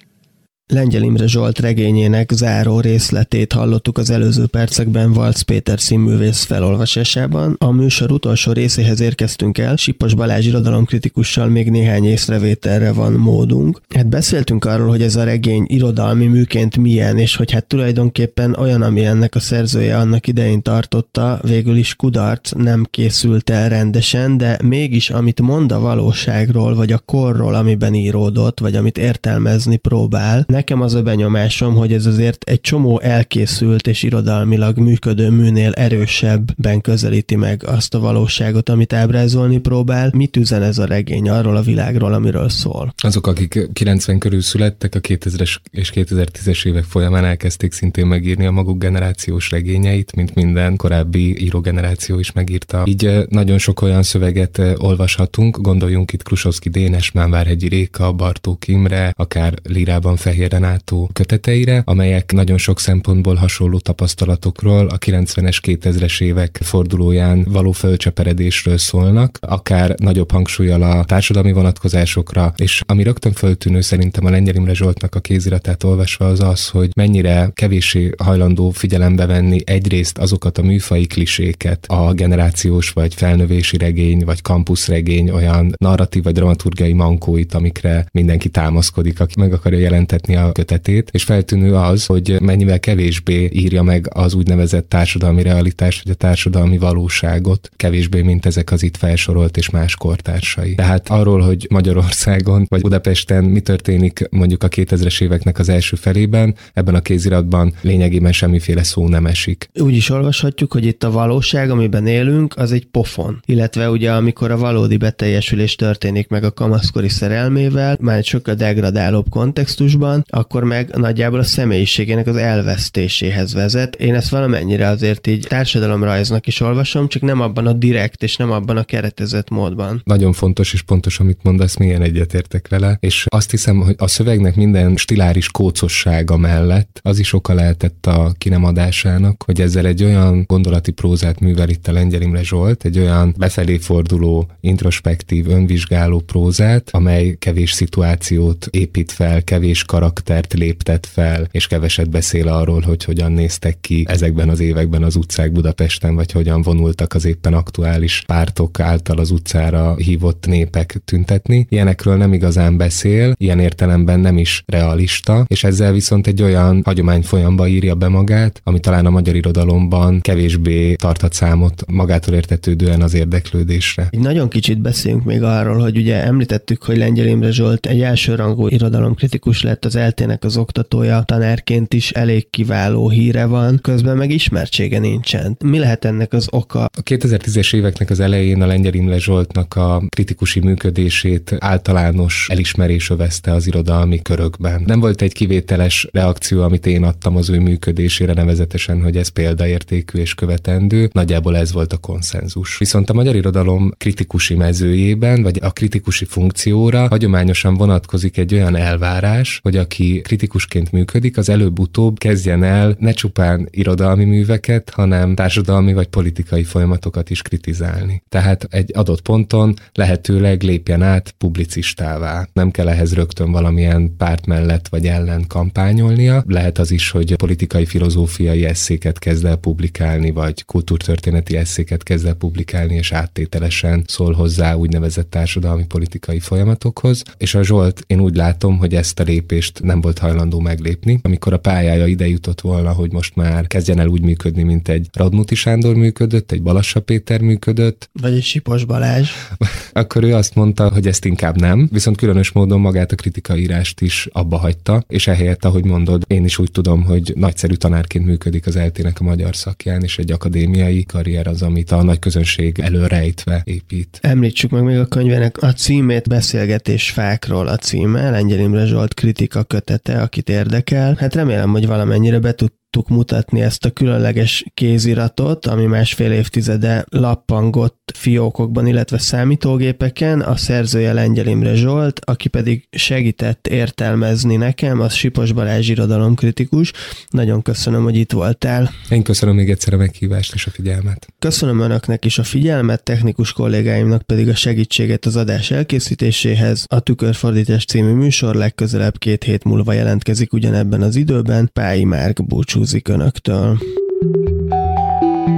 Lengyel Imre Zsolt regényének záró részletét hallottuk az előző percekben Valc Péter színművész felolvasásában. A műsor utolsó részéhez érkeztünk el, Sipos Balázs irodalomkritikussal még néhány észrevételre van módunk. Hát beszéltünk arról, hogy ez a regény irodalmi műként milyen, és hogy hát tulajdonképpen olyan, ami ennek a szerzője annak idején tartotta, végül is kudarc nem készült el rendesen, de mégis amit mond a valóságról, vagy a korról, amiben íródott, vagy amit értelmezni próbál, nekem az a benyomásom, hogy ez azért egy csomó elkészült és irodalmilag működő műnél erősebben közelíti meg azt a valóságot, amit ábrázolni próbál. Mit üzen ez a regény arról a világról, amiről szól? Azok, akik 90 körül születtek, a 2000-es és 2010-es évek folyamán elkezdték szintén megírni a maguk generációs regényeit, mint minden korábbi írógeneráció is megírta. Így nagyon sok olyan szöveget olvashatunk, gondoljunk itt Krusovszki Dénes, Mánvárhegyi Réka, Bartók Imre, akár Lírában Fehér Renátó köteteire, amelyek nagyon sok szempontból hasonló tapasztalatokról a 90-es 2000-es évek fordulóján való fölcseperedésről szólnak, akár nagyobb hangsúlyal a társadalmi vonatkozásokra, és ami rögtön föltűnő szerintem a Lengyel Imre Zsoltnak a kéziratát olvasva az az, hogy mennyire kevéssé hajlandó figyelembe venni egyrészt azokat a műfai kliséket, a generációs vagy felnövési regény, vagy kampuszregény olyan narratív vagy dramaturgiai mankóit, amikre mindenki támaszkodik, aki meg akarja jelentetni a kötetét, és feltűnő az, hogy mennyivel kevésbé írja meg az úgynevezett társadalmi realitást, vagy a társadalmi valóságot, kevésbé, mint ezek az itt felsorolt és más kortársai. Tehát arról, hogy Magyarországon vagy Budapesten mi történik mondjuk a 2000-es éveknek az első felében, ebben a kéziratban lényegében semmiféle szó nem esik. Úgy is olvashatjuk, hogy itt a valóság, amiben élünk, az egy pofon. Illetve ugye amikor a valódi beteljesülés történik meg a kamaszkori szerelmével, már egy sokkal degradálóbb kontextusban, akkor meg nagyjából a személyiségének az elvesztéséhez vezet. Én ezt valamennyire azért így társadalomrajznak is olvasom, csak nem abban a direkt és nem abban a keretezett módban. Nagyon fontos és pontos, amit mondasz, milyen egyetértek vele, és azt hiszem, hogy a szövegnek minden stiláris kócossága mellett az is oka lehetett a kinemadásának, hogy ezzel egy olyan gondolati prózát művel itt a Lengyel Imre Zsolt, egy olyan befelé forduló, introspektív, önvizsgáló prózát, amely kevés szituációt épít fel, kevés karaktert léptet fel, és keveset beszél arról, hogy hogyan néztek ki ezekben az években az utcák Budapesten, vagy hogyan vonultak az éppen aktuális pártok által az utcára hívott népek tüntetni. Ilyenekről nem igazán beszél, ilyen értelemben nem is realista, és ezzel viszont egy olyan hagyomány folyamba írja be magát, ami talán a magyar irodalomban kevésbé tarthat számot magától értetődően az érdeklődésre. Egy nagyon kicsit beszéljünk még arról, hogy ugye említettük, hogy Lengyel Imre Zsolt egy elsőrangú irodalomkritikus lett az eltének az oktatója, tanárként is elég kiváló híre van, közben meg ismertsége nincsen. Mi lehet ennek az oka? A 2010-es éveknek az elején a Lengyel Imre Zsoltnak a kritikusi működését általános elismerés övezte az irodalmi körökben. Nem volt egy kivételes reakció, amit én adtam az ő működésére, nevezetesen, hogy ez példaértékű és követendő. Nagyjából ez volt a konszenzus. Viszont a magyar irodalom kritikusi mezőjében, vagy a kritikusi funkcióra hagyományosan vonatkozik egy olyan elvárás, hogy aki kritikusként működik, az előbb-utóbb kezdjen el ne csupán irodalmi műveket, hanem társadalmi vagy politikai folyamatokat is kritizálni. Tehát egy adott ponton lehetőleg lépjen át publicistává. Nem kell ehhez rögtön valamilyen párt mellett vagy ellen kampányolnia. Lehet az is, hogy politikai filozófiai eszéket kezd el publikálni, vagy kultúrtörténeti eszéket kezd el publikálni, és áttételesen szól hozzá úgynevezett társadalmi politikai folyamatokhoz. És a Zsolt, én úgy látom, hogy ezt a lépést nem volt hajlandó meglépni. Amikor a pályája ide jutott volna, hogy most már kezdjen el úgy működni, mint egy Radmuti Sándor működött, egy Balassa Péter működött. Vagy egy Sipos Balázs. Akkor ő azt mondta, hogy ezt inkább nem, viszont különös módon magát a kritikaírást is abba hagyta, és ehelyett, ahogy mondod, én is úgy tudom, hogy nagyszerű tanárként működik az eltének a magyar szakján, és egy akadémiai karrier az, amit a nagy közönség előrejtve épít. Említsük meg még a könyvének a címét, Beszélgetés fákról a címe, Lengyel Imre Zsolt kritika kötete, akit érdekel. Hát remélem, hogy valamennyire be tud tudtuk mutatni ezt a különleges kéziratot, ami másfél évtizede lappangott fiókokban, illetve számítógépeken, a szerzője Lengyel Imre Zsolt, aki pedig segített értelmezni nekem, az Sipos Balázs irodalomkritikus. Nagyon köszönöm, hogy itt voltál. Én köszönöm még egyszer a meghívást és a figyelmet. Köszönöm önöknek is a figyelmet, technikus kollégáimnak pedig a segítséget az adás elkészítéséhez. A Tükörfordítás című műsor legközelebb két hét múlva jelentkezik ugyanebben az időben. Pályi Márk búcsú búcsúzik önöktől.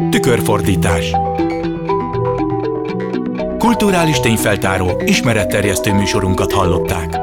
Tükörfordítás Kulturális tényfeltáró, ismeretterjesztő műsorunkat hallották.